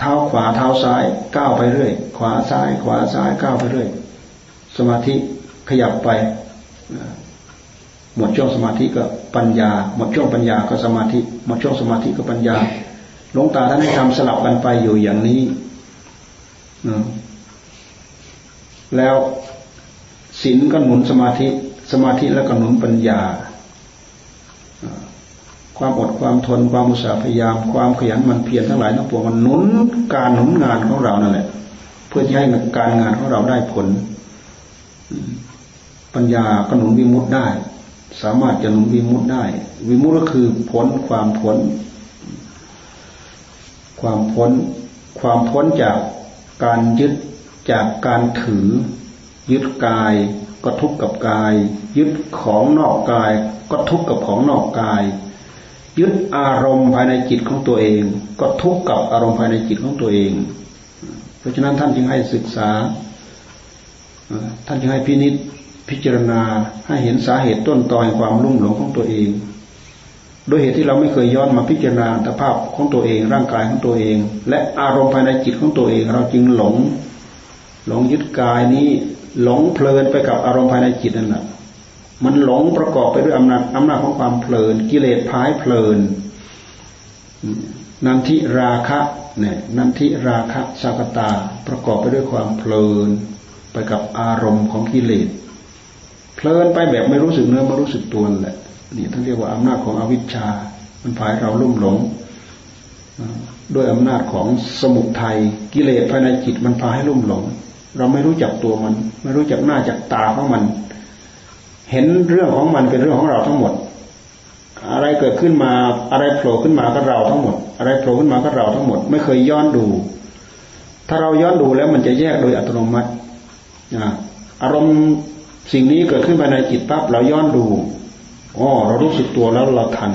เท้าขวาเท้าซ้ายก้าวไปเรื่อย ขวาซ้าย ขวาซ้ายก้าวไปเรื่อย สมาธิขยับไป หมดช่วงสมาธิก็ปัญญา หมดช่วงปัญญาก็สมาธิ หมดช่วงสมาธิก็ปัญญาหลวงตาท่านให้ทำสลับกันไปอยู่อย่างนี้แล้วศีลก็หนุนสมาธิ สมาธิแล้วก็หนุนปัญญา ความอดความทนความอุตสาห์พยายาม ความขยันมันเพียรทั้งหลายทั้งปวงมันหนุนการหนุนงานของเรานั่นแหละ เพื่อที่ให้การงานของเราได้ผล ปัญญาก็หนุนวิมุตได้ สามารถจะหนุนวิมุตได้ วิมุตก็คือพ้นความพ้น ความพ้น ความพ้นจากการยึดจากการถือ ยึดกายก็ทุกข์กับกาย ยึดของนอกกาย ก็ทุกข์กับของนอกกาย ยึดอารมณ์ภายในจิตของตัวเอง ก็ทุกข์กับอารมณ์ภายในจิตของตัวเอง เพราะฉะนั้นท่านจึงให้ศึกษาท่านจึงให้พินิษ พิจารณาให้เห็นสาเหตุต้นตอแห่งความรุ่มหลงของตัวเองโดยเหตุที่เราไม่เคยย้อนมาพิจารณาสภาพของตัวเอง ร่างกายของตัวเอง และอารมณ์ภายในจิตของตัวเอง เราจึงหลง หลงยึดกายนี้ หลงเพลินไปกับอารมณ์ภายในจิตนั่นแหละมันหลงประกอบไปด้วยอำนาจอำนาจของความเพลิน กิเลสพายเพลินนันทิราคะเนี่ยนันทิราคะสักตาประกอบไปด้วยความเพลิน ไปกับอารมณ์ของกิเลส เพลินไปแบบไม่รู้สึกเนื้อไม่รู้สึกตัวแหละนี่ท่านเรียกว่าอำนาจของอวิชชา มันพายเราลุ่มหลงด้วยอำนาจของสมุทัยกิเลสภายในจิตมันพาให้ลุ่มหลง เราไม่รู้จักตัวมัน ไม่รู้จักหน้าจักตาของมัน เห็นเรื่องของมันเป็นเรื่องของเราทั้งหมด อะไรเกิดขึ้นมาอะไรโผล่ขึ้นมาก็เราทั้งหมด อะไรโผล่ขึ้นมาก็เราทั้งหมด ไม่เคยย้อนดู ถ้าเราย้อนดูแล้วมันจะแยกโดยอัตโนมัติอารมณ์ สิ่งนี้เกิดขึ้นภายในจิตปั๊บเราย้อนดูอ๋อเรารู้สึกตัวแล้วเราทัน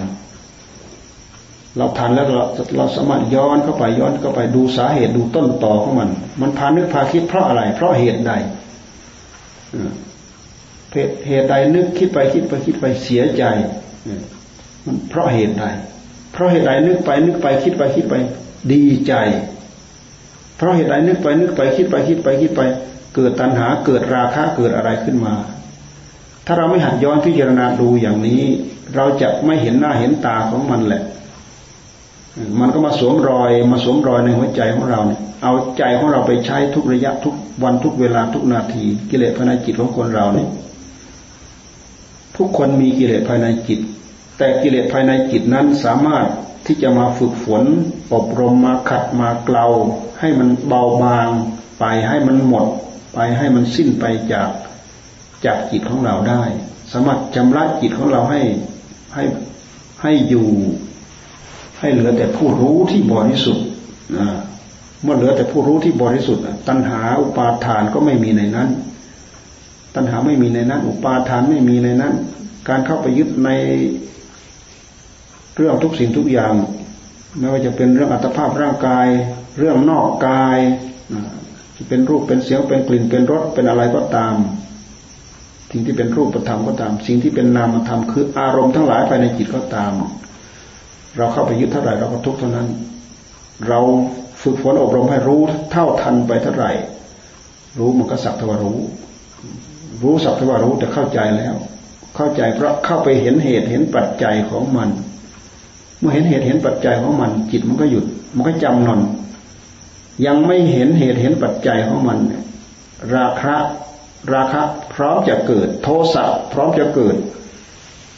เราทันแล้วเราเราสามารถย้อนเข้าไปย้อนเข้าไปดูสาเหตุดูต้นต่อของมัน มันพานึกพาคิดเพราะอะไร เพราะเหตุใดเหตุใดนึกคิดไปคิดไปคิดไปเสียใจมันเพราะเหตุใด เพราะเหตุใดนึกไปนึกไปคิดไปคิดไป ดีใจ เพราะเหตุใดนึกไปนึกไปคิดไปคิดไปคิดไป เกิดตัณหาเกิดราคะเกิดอะไรขึ้นมา ถ้าเราไม่หัดย้อนพิจารณาดูอย่างนี้ เราจะไม่เห็นหน้าเห็นตาของมันแหละ มันก็มาสวมรอยมาสวมรอยในหัวใจของเราเนี่ยเอาใจของเราไปใช้ทุกระยะทุกวันทุกเวลาทุกนาที กิเลสภายในจิตของคนเราเนี่ยทุกคนมีกิเลสภายในจิต แต่กิเลสภายในจิตนั้นสามารถที่จะมาฝึกฝน อบรมมาขัดมาเกลาให้มันเบาบางไปให้มันหมด ไปให้มันสิ้นไปจากจากจิตของเราได้ สามารถจำระจิตของเราให้ให้ให้อยู่ ให้เหลือแต่ผู้รู้ที่บริสุทธิ์เมื่อเหลือแต่ผู้รู้ที่บริสุทธิ์ตัณหาอุปาทานก็ไม่มีในนั้น ตัณหาไม่มีในนั้น อุปาทานไม่มีในนั้น การเข้าไปยึดในเรื่องทุกสิ่งทุกอย่าง ไม่ว่าจะเป็นเรื่องอัตภาพร่างกาย เรื่องนอกกาย จะเป็นรูปเป็นเสียงเป็นกลิ่นเป็นรสเป็นอะไรก็ตาม สิ่งที่เป็นรูปธรรมก็ตาม สิ่งที่เป็นนามธรรมคืออารมณ์ทั้งหลายภายในจิตก็ตาม เราเข้าไปยึดเท่าไหร่เราก็ทุกเท่านั้น เราฝึกฝนอบรมให้รู้เท่าทันไปเท่าไหร่ รู้มันก็สักทวารู้ รู้สักทวารู้แต่เข้าใจแล้ว เข้าใจเพราะเข้าไปเห็นเหตุเห็นปัจจัยของมัน เมื่อเห็นเหตุเห็นปัจจัยของมัน จิตมันก็หยุด มันก็จำนน ยังไม่เห็นเหตุเห็นปัจจัยของมัน ราคะราคะพร้อมจะเกิด โทสะพร้อมจะเกิด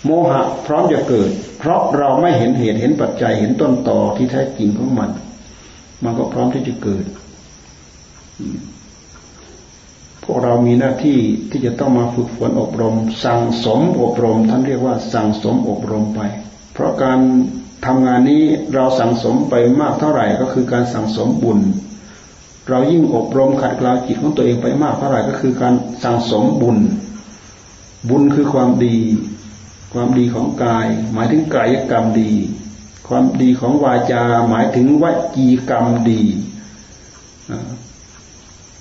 โมหะพร้อมจะเกิด เพราะเราไม่เห็นเหตุเห็นปัจจัยเห็นต้นต่อที่แท้จริงของมัน มันก็พร้อมที่จะเกิดพวกเรามีหน้าที่ที่จะต้องมาฝึกฝนอบรม สั่งสมอบรม ท่านเรียกว่าสั่งสมอบรมไป เพราะการ ทำงานนี้เราสั่งสมไปมากเท่าไหร่ก็คือการสั่งสมบุญ เรายิ่งอบรมขัดเกลาจิตของตัวเองไปมากเท่าไหร่ก็คือการสั่งสมบุญ บุญคือความดี ความดีของกาย หมายถึงกายกรรมดี ความดีของวาจา หมายถึงวจีกรรมดี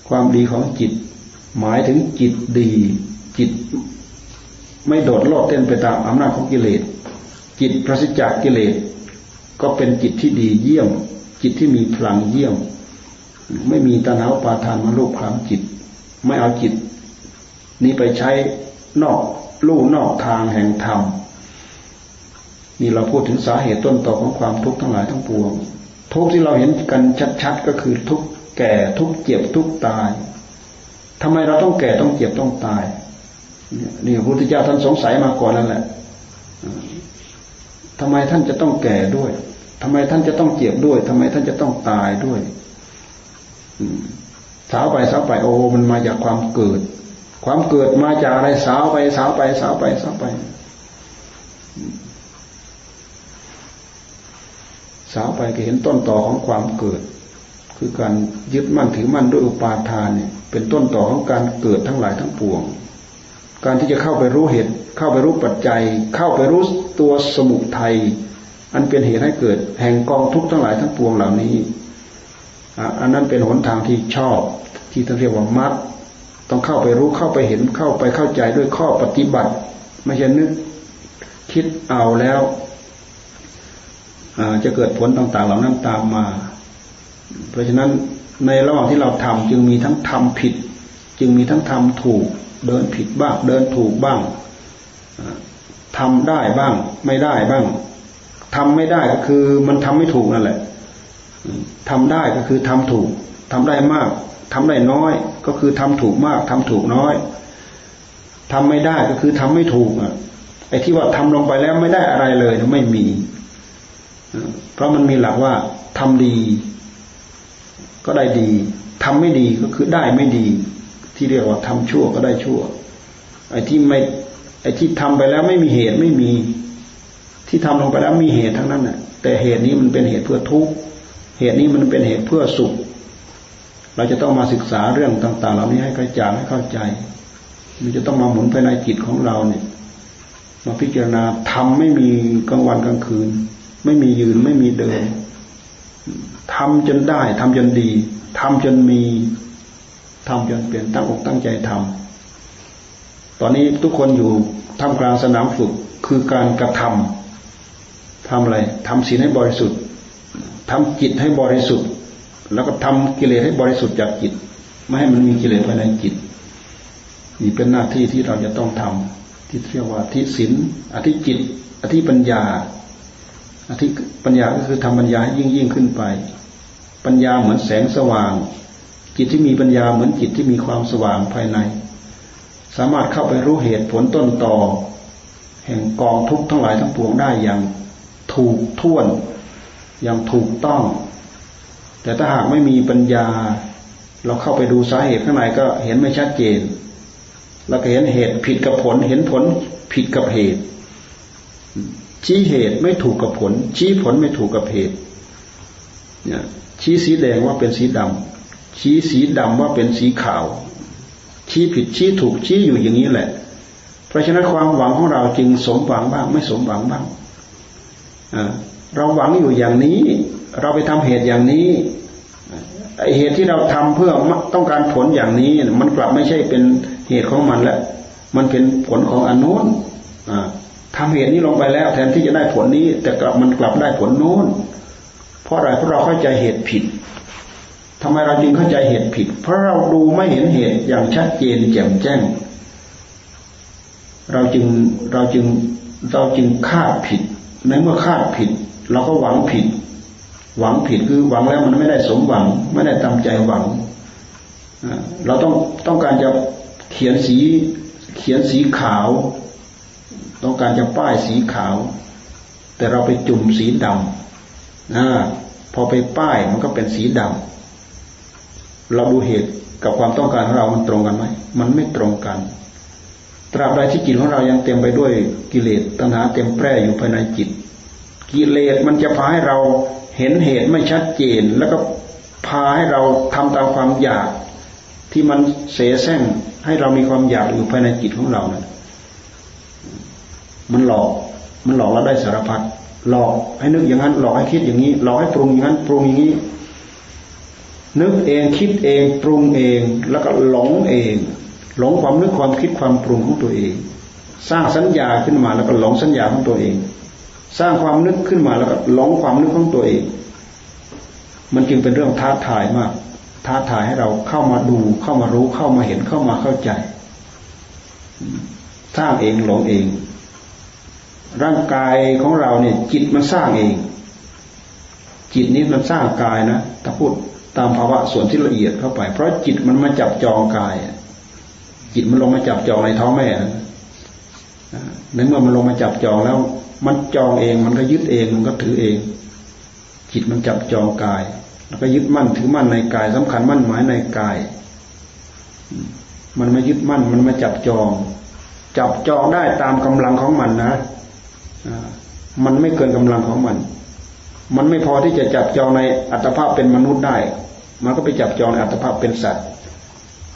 ความดีของจิต หมายถึงจิตดี จิตไม่โดดโลดเต้นไปตามอำนาจของกิเลส จิตประสิทธิจากกิเลสก็เป็นจิตที่ดีเยี่ยม จิตที่มีพลังเยี่ยม ไม่มีตัณหาปาทานมาลูกความจิต ไม่เอาจิต นี้ไปใช้นอกลู่นอกทางแห่งธรรมนี่เราพูดถึงสาเหตุต้นต่อของความทุกข์ทั้งหลายทั้งปวง ทุกที่เราเห็นกันชัดๆก็คือทุกแก่ทุกเจ็บทุกตายทำไมเราต้องแก่ต้องเจ็บต้องตายนี่พระพุทธเจ้าท่านสงสัยมาก่อนนั่นแหละ ทำไมท่านจะต้องแก่ด้วยทำไมท่านจะต้องเจ็บด้วยทำไมท่านจะต้องตายด้วยสาวไปสาวไปโอ้มันมาจากความเกิด ความเกิดมาจากอะไรสาวไปสาวไปสาวไปสาวไปสาวไปก็เห็นต้นต่อของความเกิด คือการยึดมั่นถือมั่นด้วยอุปาทานเนี่ย เป็นต้นต่อของการเกิดทั้งหลายทั้งปวง การที่จะเข้าไปรู้เหตุ เข้าไปรู้ปัจจัย เข้าไปรู้ตัวสมุทัยอันเป็นเหตุให้เกิด แห่งกองทุกข์ทั้งหลายทั้งปวงเหล่านี้อันนั้นเป็นหนทางที่ชอบ ที่ท่านเรียกว่ามัดต้องเข้าไปรู้เข้าไปเห็นเข้าไปเข้าใจด้วยข้อปฏิบัติ ไม่ใช่นึกคิดเอาแล้วจะเกิดผลต่างๆเหล่านั้นตามมา เพราะฉะนั้นในระหว่างที่เราทำจึงมีทั้งทำผิด จึงมีทั้งทำถูกเดินผิดบ้าง เดินถูกบ้างทำได้บ้าง ไม่ได้บ้างทำไม่ได้ก็คือมันทำไม่ถูกนั่นแหละทำได้ก็คือทำถูกทำได้มากทำได้น้อย ก็คือทำถูกมากทำถูกน้อยทำไม่ได้ก็คือทำไม่ถูกอะไอ้ที่ว่าทำลงไปแล้วไม่ได้อะไรเลยไม่มีเพราะมันมีหลักว่าทำดี ก็ได้ดีทำไม่ดีก็คือได้ไม่ดี ที่เรียกว่าทำชั่วก็ได้ชั่ว ไอ้ที่ไม่ไอ้ที่ทำไปแล้วไม่มีเหตุไม่มี ที่ทำลงไปแล้วมีเหตุทั้งนั้นน่ะแต่เหตุนี้มันเป็นเหตุเพื่อทุกข์เหตุนี้มันเป็นเหตุเพื่อสุข เราจะต้องมาศึกษาเรื่องต่าง ๆ เหล่านี้ให้กระจ่างให้เข้าใจ มันจะต้องมาหมุนภายในจิตของเราเนี่ย มาพิจารณาทำไม่มีกลางวันกลางคืน ไม่มียืนไม่มีเดินทำจนได้ทำจนดีทำจนมี ทำจนเปลี่ยนตั้งอกตั้งใจทำตอนนี้ทุกคนอยู่ทำกลางสนามฝึกคือการกระทำทำอะไรทำศีลให้บริสุทธิ์ทำจิตให้บริสุทธิ์ แล้วก็ทำกิเลสให้บริสุทธิ์จากจิต ไม่ให้มันมีกิเลสภายในจิตนี่เป็นหน้าที่ที่เราจะต้องทำที่เรียกว่าทิศีลอธิจิต อธิปัญญา อธิปัญญาก็คือทำปัญญาให้ยิ่งยิ่งขึ้นไป ปัญญาเหมือนแสงสว่าง จิตที่มีปัญญาเหมือนจิตที่มีความสว่างภายใน สามารถเข้าไปรู้เหตุผลต้นต่อ แห่งกองทุกข์ทั้งหลายทั้งปวงได้อย่างถูกท่วน อย่างถูกต้อง แต่ถ้าหากไม่มีปัญญา เราเข้าไปดูสาเหตุข้างในก็เห็นไม่ชัดเจนเราก็เห็นเหตุผิดกับผล เห็นผลผิดกับเหตุ ชี้เหตุไม่ถูกกับผล ชี้ผลไม่ถูกกับเหตุเนี่ยชี้สีแดงว่าเป็นสีดำ ชี้สีดำว่าเป็นสีขาว ชี้ผิดชี้ถูกชี้อยู่อย่างนี้แหละ เพราะฉะนั้นความหวังของเราจึงสมหวังบ้าง ไม่สมหวังบ้างเราหวังอยู่อย่างนี้ เราไปทำเหตุอย่างนี้ไอเหตุที่เราทำเพื่อต้องการผลอย่างนี้ มันกลับไม่ใช่เป็นเหตุของมันแล้วมันเป็นผลของอนุนทำเหตุนี้ลงไปแล้ว แทนที่จะได้ผลนี้ แต่กลับมันกลับได้ผลโน้นเพราะอะไรเพราะเราเข้าใจเหตุผิด ทำไมเราจึงเข้าใจเหตุผิด เพราะเราดูไม่เห็นเหตุอย่างชัดเจนแจ่มแจ้ง เราจึงเราจึงเราจึงคาดผิดในเมื่อคาดผิด เราก็หวังผิด หวังผิดคือหวังแล้วมันไม่ได้สมหวัง ไม่ได้ตามใจหวังเราต้องต้องการจะเขียนสีเขียนสีขาว ต้องการจะป้ายสีขาว แต่เราไปจุ่มสีดำนะพอไปป้ายมันก็เป็นสีดำ เราดูเหตุกับความต้องการของเรา มันตรงกันไหม มันไม่ตรงกัน ตราบใดที่จิตของเรายังเต็มไปด้วยกิเลสตัณหาเต็มแปร่อยู่ภายในจิต กิเลสมันจะพาให้เราเห็นเหตุไม่ชัดเจน แล้วก็พาให้เราทำตามความอยาก ที่มันเสแสร้งให้เรามีความอยากอยู่ภายในจิตของเรานะมันหลอก มันหลอกเราได้สารพัด หลอกให้นึกอย่างนั้น หลอกให้คิดอย่างนี้ หลอกให้ปรุงอย่างนั้น ปรุงอย่างนี้ นึกเองคิดเองปรุงเอง แล้วก็หลงเอง หลงความนึกความคิดความปรุงของตัวเอง สร้างสัญญาขึ้นมาแล้วก็หลงสัญญาของตัวเอง สร้างความนึกขึ้นมาแล้วก็หลงความนึกของตัวเอง มันจึงเป็นเรื่องท้าทายมาก ท้าทายให้เราเข้ามาดูเข้ามารู้เข้ามาเห็นเข้ามาเข้าใจ สร้างเองหลงเอง ร่างกายของเราเนี่ย จิตมันสร้างเอง จิตนี้มันสร้างกายนะถ้าพูด ตามภาวะส่วนที่ละเอียดเข้าไป เพราะจิตมันมาจับจองกาย จิตมันลงมาจับจองในท้องแม่ในเมื่อมันลงมาจับจองแล้ว มันจองเอง มันก็ยึดเองมันก็ถือเอง จิตมันจับจองกาย แล้วก็ยึดมั่นถือมั่นในกายสำคัญมั่นหมายในกาย มันไม่ยึดมั่น มันมาจับจอง จับจองได้ตามกำลังของมันนะมันไม่เกินกำลังของมัน มันไม่พอที่จะจับจองในอัตภาพเป็นมนุษย์ได้ มันก็ไปจับจองในอัตภาพเป็นสัตว์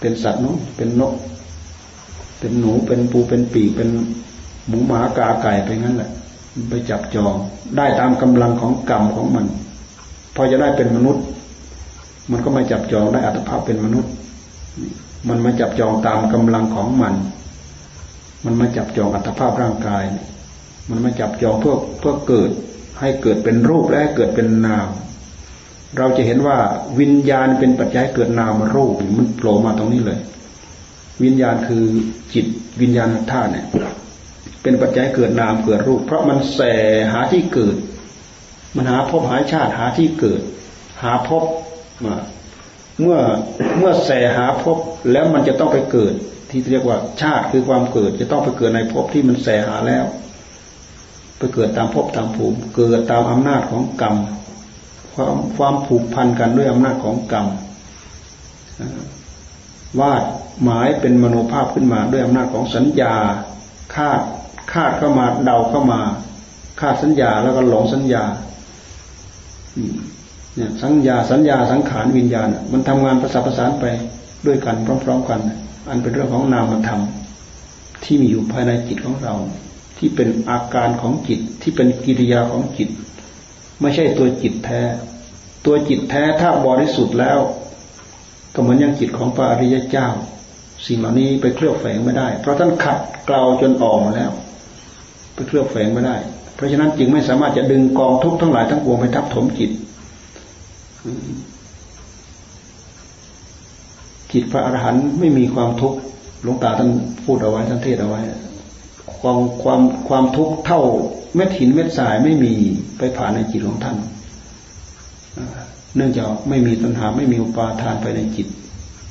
เป็นสัตว์นกเป็นนก เป็นหนูเป็นปูเป็นปีเป็นหมูหมากาไก่ไปงั้นแหละไปจับจองได้ตามกำลังของกรรมของมัน พอจะได้เป็นมนุษย์ มันก็มาจับจองได้อัตภาพเป็นมนุษย์ มันมาจับจองตามกำลังของมัน มันมาจับจองอัตภาพร่างกาย มันมาจับจองเพื่อเพื่อเกิด ให้เกิดเป็นรูปและเกิดเป็นนาม เราจะเห็นว่าวิญญาณเป็นปัจจัยเกิดนามรูปมันโผล่มาตรงนี้เลย วิญญาณคือจิตวิญญาณธาตุเนี่ยเป็นปัจจัยเกิดนามเกิดรูป เพราะมันแสหาที่เกิด มันหาพบหาชาติหาที่เกิด หาพบมาเมื่อเมื่อแสหาพบแล้วมันจะต้องไปเกิด ที่เรียกว่าชาติคือความเกิด จะต้องไปเกิดในภพที่มันแสหาแล้ว ไปเกิดตามภพตามภูมิ เกิดตามอำนาจของกรรม ความความผูกพันกันด้วยอำนาจของกรรมวาดหมายเป็นมโนภาพขึ้นมาด้วยอำนาจของสัญญาคาดคาดเข้ามาเดาเข้ามาคาดสัญญาแล้วก็หลงสัญญาเนี่ยสัญญาสัญญาสังขารวิญญาณ มันทำงานประสานประสานไปด้วยกันพร้อม ๆ กัน อันเป็นเรื่องของนามธรรมที่มีอยู่ภายในจิตของเรา ที่เป็นอาการของจิตที่เป็นกิริยาของจิต ไม่ใช่ตัวจิตแท้ ตัวจิตแท้ถ้าบริสุทธิ์แล้ว ก็เหมือนอย่างจิตของพระอริยเจ้า สิ่งเหล่านี้ไปเคลือบแฝงไม่ได้ เพราะท่านขัดเกลาจนออกมาแล้ว ไปเคลือบแฝงไม่ได้ เพราะฉะนั้นจึงไม่สามารถจะดึงกองทุกข์ทั้งหลายทั้งปวงไปทับถมจิตจิตพระอรหันต์ไม่มีความทุกข์หลวงตาท่านพูดเอาไว้ท่านเทศเอาไว้ ความความความทุกข์เท่าเม็ดหินเม็ดทรายไม่มีไปผ่านในจิตของท่าน เนื่องจากไม่มีตัณหาไม่มีอุปาทานไปในจิต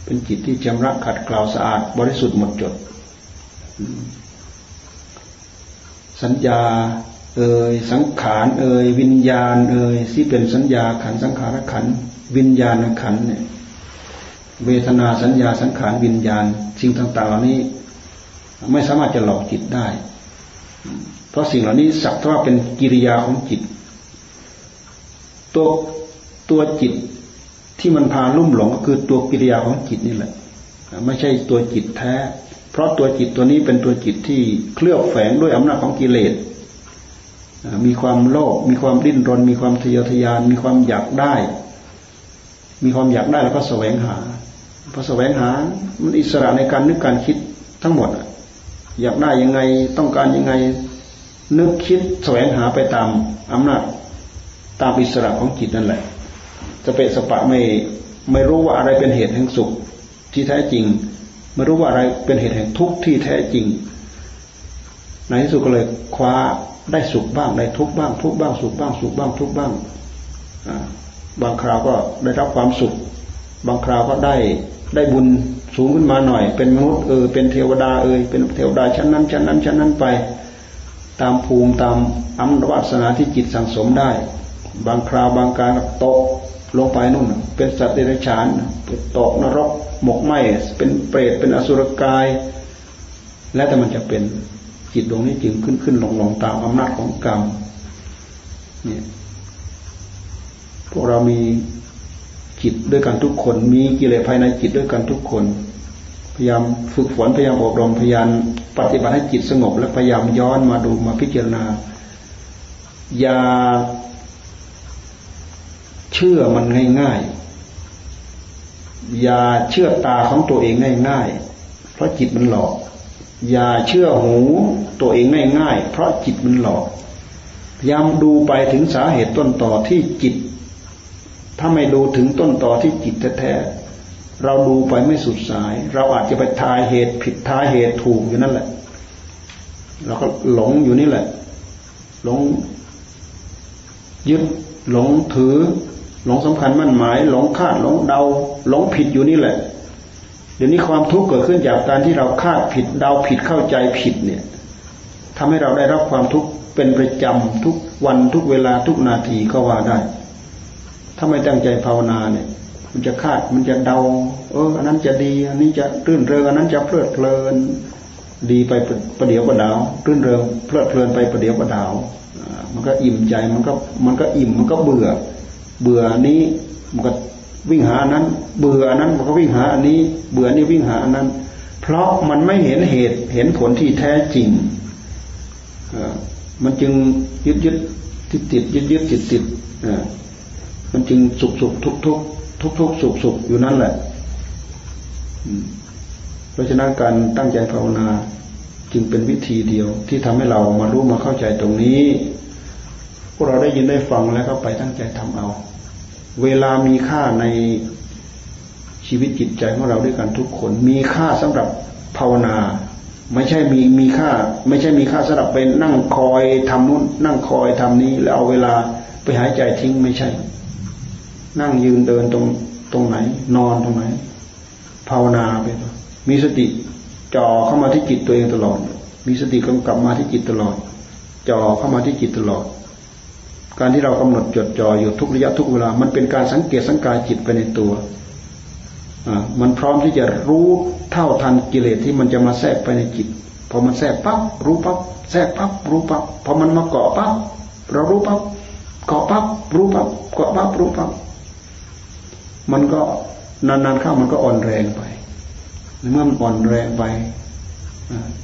เป็นจิตที่จำระขัดเกลาสะอาด บริสุทธิ์หมดจด สัญญาเอ่ยสังขารเอ่ยวิญญาณเอ่ยที่เป็นสัญญาขันสังขารขันวิญญาณขันเนี่ยเวทนาสัญญาสังขารวิญญาณสิ่งต่างๆเหล่านี้ ไม่สามารถจะหลอกจิตได้ เพราะสิ่งเหล่านี้สักว่าเป็นกิริยาของจิต ตัวตัวจิตที่มันพาลุ่มหลงก็คือตัวกิริยาของจิตนี่แหละ ไม่ใช่ตัวจิตแท้ เพราะตัวจิตตัวนี้เป็นตัวจิตที่เคลือบแฝงด้วยอำนาจของกิเลสมีความโลภมีความดิ้นรน มีความทะเยอทะยาน มีความอยากได้ มีความอยากได้แล้วก็แสวงหาพอแสวงหา มันอิสระในการนึกการคิดทั้งหมดอ อยากได้ยังไงต้องการยังไง นึกคิดแสวงหาไปตามอำนาจตามอิสระของจิตนั่นแหละจะเปสปะไม่ไม่รู้ว่าอะไรเป็นเหตุแห่งสุขที่แท้จริง ไม่รู้ว่าอะไรเป็นเหตุแห่งทุกข์ที่แท้จริง ในที่สุดก็เลยคว้าได้สุขบ้างได้ทุกข์บ้าง ทุกข์บ้างสุขบ้างสุขบ้างทุกข์บ้างบางคราวก็ได้รับความสุข บางคราวก็ได้ได้บุญ สูงขึ้นมาหน่อย เป็นมนุษย์เออเป็นเทวดาเอยเป็นเทวดาชั้นนั้นชั้นนั้นชั้นนั้นไป ตามภูมิตามอำนาจวาสนาที่จิตสังสมได้ บางคราวบางการตกลงไปนู่น เป็นสัตว์เดรัจฉานตกนรกหมกไหมเป็นเปรตเป็นอสุรกาย และแต่มันจะเป็นจิตดวงนี้จึงขึ้นขึ้นลงลงตามอำนาจของกรรมเนี่ยพวกเรามี จิตด้วยกันทุกคน มีกิเลสภายในจิตด้วยกันทุกคน พยายามฝึกฝนพยายามอบรมพยายามปฏิบัติให้จิตสงบ และพยายามย้อนมาดูมาพิจารณา อย่าเชื่อมันง่ายๆ อย่าเชื่อตาของตัวเองง่ายๆ เพราะจิตมันหลอก อย่าเชื่อหูตัวเองง่ายๆ เพราะจิตมันหลอกพยายามดูไปถึงสาเหตุต้นต่อที่จิต ถ้าไม่ดูถึงต้นต่อที่จิตแท้ๆเราดูไปไม่สุดสาย เราอาจจะไปทายเหตุผิดทายเหตุถูกอยู่นั่นแหละ เราก็หลงอยู่นี่แหละ หลงยึดหลงถือ หลงสำคัญมั่นหมาย หลงคาดหลงเดา หลงผิดอยู่นี่แหละ เดี๋ยวนี้ความทุกข์เกิดขึ้นจากการที่เราคาดผิดเดาผิดเข้าใจผิดเนี่ยทำให้เราได้รับความทุกข์เป็นประจำทุกวันทุกเวลาทุกนาทีก็ว่าได้ ถ้าไม่ตั้งใจภาวนาเนี่ย มันจะคาดมันจะเดา เอออันนั้นจะดี อันนี้จะรื่นเริงอันนั้นจะเพลิดเพลิน ดีไปประเดี๋ยวประดาว รื่นเริงเพลิดเพลินไปประเดี๋ยวประดาวมันก็อิ่มใจมันก็มันก็อิ่มมันก็เบื่อ เบื่อนี้มันก็วิ่งหาอันนั้น เบื่ออันนั้นมันก็วิ่งหาอันนี้ เบื่อนี้วิ่งหาอันนั้น เพราะมันไม่เห็นเหตุเห็นผลที่แท้จริงมันจึงยึดยึดติดติดยึดยึดติดติด มันจึงสุขสุขทุกทุกทุกทุกสุขสุขอยู่นั่นแหละเพราะฉะนั้นการตั้งใจภาวนาจึงเป็นวิธีเดียว ที่ทำให้เรามารู้มาเข้าใจตรงนี้ พวกเราได้ยินได้ฟังแล้วก็ไปตั้งใจทำเอา เวลามีค่าในชีวิตจิตใจของเราด้วยกันทุกคน มีค่าสำหรับภาวนา ไม่ใช่มีมีค่า ไม่ใช่มีค่าสำหรับไปนั่งคอยทำนู้นนั่งคอยทำนี้ แล้วเอาเวลาไปหายใจทิ้งไม่ใช่ นั่งยืนเดินตรงตรงไหน นอนตรงไหน ภาวนาไปมีสติจ่อเข้ามาที่จิตตัวเองตลอด มีสติกำกับมาที่จิตตลอด จ่อเข้ามาที่จิตตลอด การที่เรากำหนดจดจ่ออยู่ทุกระยะทุกเวลา มันเป็นการสังเกตสังกายจิตไปในตัวมันพร้อมที่จะรู้เท่าทันกิเลสที่มันจะมาแทรกไปในจิต พอมันแทรกปั๊บรู้ปั๊บแทรกปั๊บรู้ปั๊บพอมันมาเกาะปั๊บเรารู้ปั๊บเกาะปั๊บรู้ปั๊บเกาะปั๊บรู้ปั๊บ มันก็นานๆเข้ามันก็อ่อนแรงไปเมื่อมันอ่อนแรงไป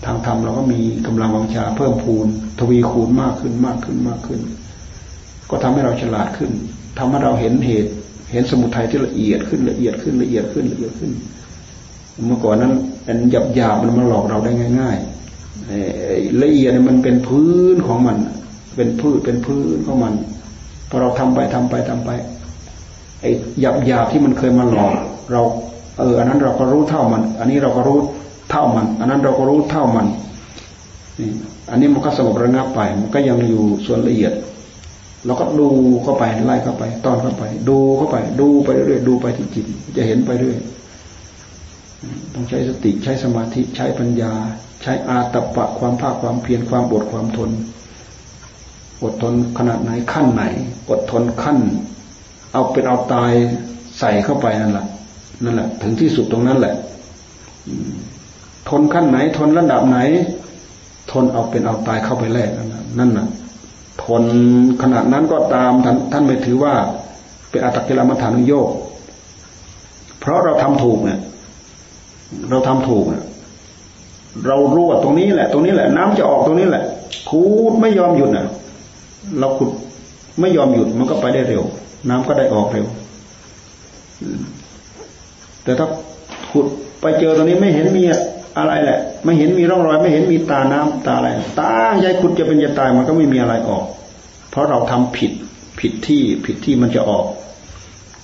ทางธรรมเราก็มีกำลังวังชาเพิ่มพูน ทวีคูณมากขึ้นมากขึ้นมากขึ้น ก็ทำให้เราฉลาดขึ้นทำให้เราเห็นเหตุ เห็นสมุทัยที่ละเอียดขึ้นละเอียดขึ้นละเอียดขึ้นละเอียดขึ้น เมื่อก่อนนั้นอันหยาบหยาบมันมาหลอกเราได้ง่ายๆละเอียดมันเป็นพื้นของมัน เป็นพื้นเป็นพื้นของมันพอเราทำไปทำไปทำไป ไอ้หยาบหยาบที่มันเคยมาหลอก เรา เออ อันนั้นเราก็รู้เท่ามัน อันนี้เราก็รู้เท่ามัน อันนั้นเราก็รู้เท่ามันนี่อันนี้มันก็สงบระงับไป มันก็ยังอยู่ส่วนละเอียดเราก็ดูเข้าไปไล่เข้าไปต้อนเข้าไป ดูเข้าไป ดูไปเรื่อยดูไปที่จิตจะเห็นไปเรื่อยต้องใช้สติใช้สมาธิใช้ปัญญา ใช้อาตปะความภาคความเพียรความอดความทน อดทนขนาดไหนขั้นไหน อดทนขั้น เอาเป็นเอาตายใส่เข้าไปนั่นแหละนั่นแหละ ถึงที่สุดตรงนั้นแหละทนขั้นไหน ทนระดับไหน ทนเอาเป็นเอาตายเข้าไปแลกนั่นน่ะ ทนขนาดนั้นก็ตามท่านท่านไม่ถือว่า เป็นอัตกิลมัฐานุโยกเพราะเราทำถูกเนี่ย เราทำถูกเนี่ยเรารู้ว่าตรงนี้แหละ ตรงนี้แหละ น้ำจะออกตรงนี้แหละคูดไม่ยอมหยุดน่ะ เราขุดไม่ยอมหยุดมันก็ไปได้เร็ว น้ำก็ได้ออกเร็ว แต่ถ้าขุดไปเจอตรงนี้ไม่เห็นมีอะไรแหละ ไม่เห็นมีร่องรอย ไม่เห็นมีตาน้ำตาอะไรตาใหญ่ขุดจะเป็นจะตายมันก็ไม่มีอะไรออก เพราะเราทำผิดผิดที่ผิดที่มันจะออก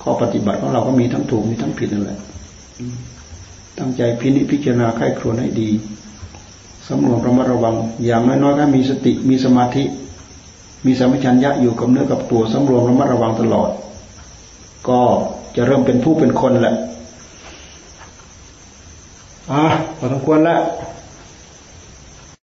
ข้อปฏิบัติของเราก็มีทั้งถูกมีทั้งผิดนั่นแหละ ตั้งใจพินิจพิจารณาไข้ครวญให้ดีสำรวมระมัดระวัง อย่างน้อยๆก็มีสติมีสมาธิ มีสัมปชัญญะอยู่กับเนื้อกับตัวสำรวมระมัดระวังตลอด ก็จะเริ่มเป็นผู้เป็นคนแหละอะพอสมควรแล้ว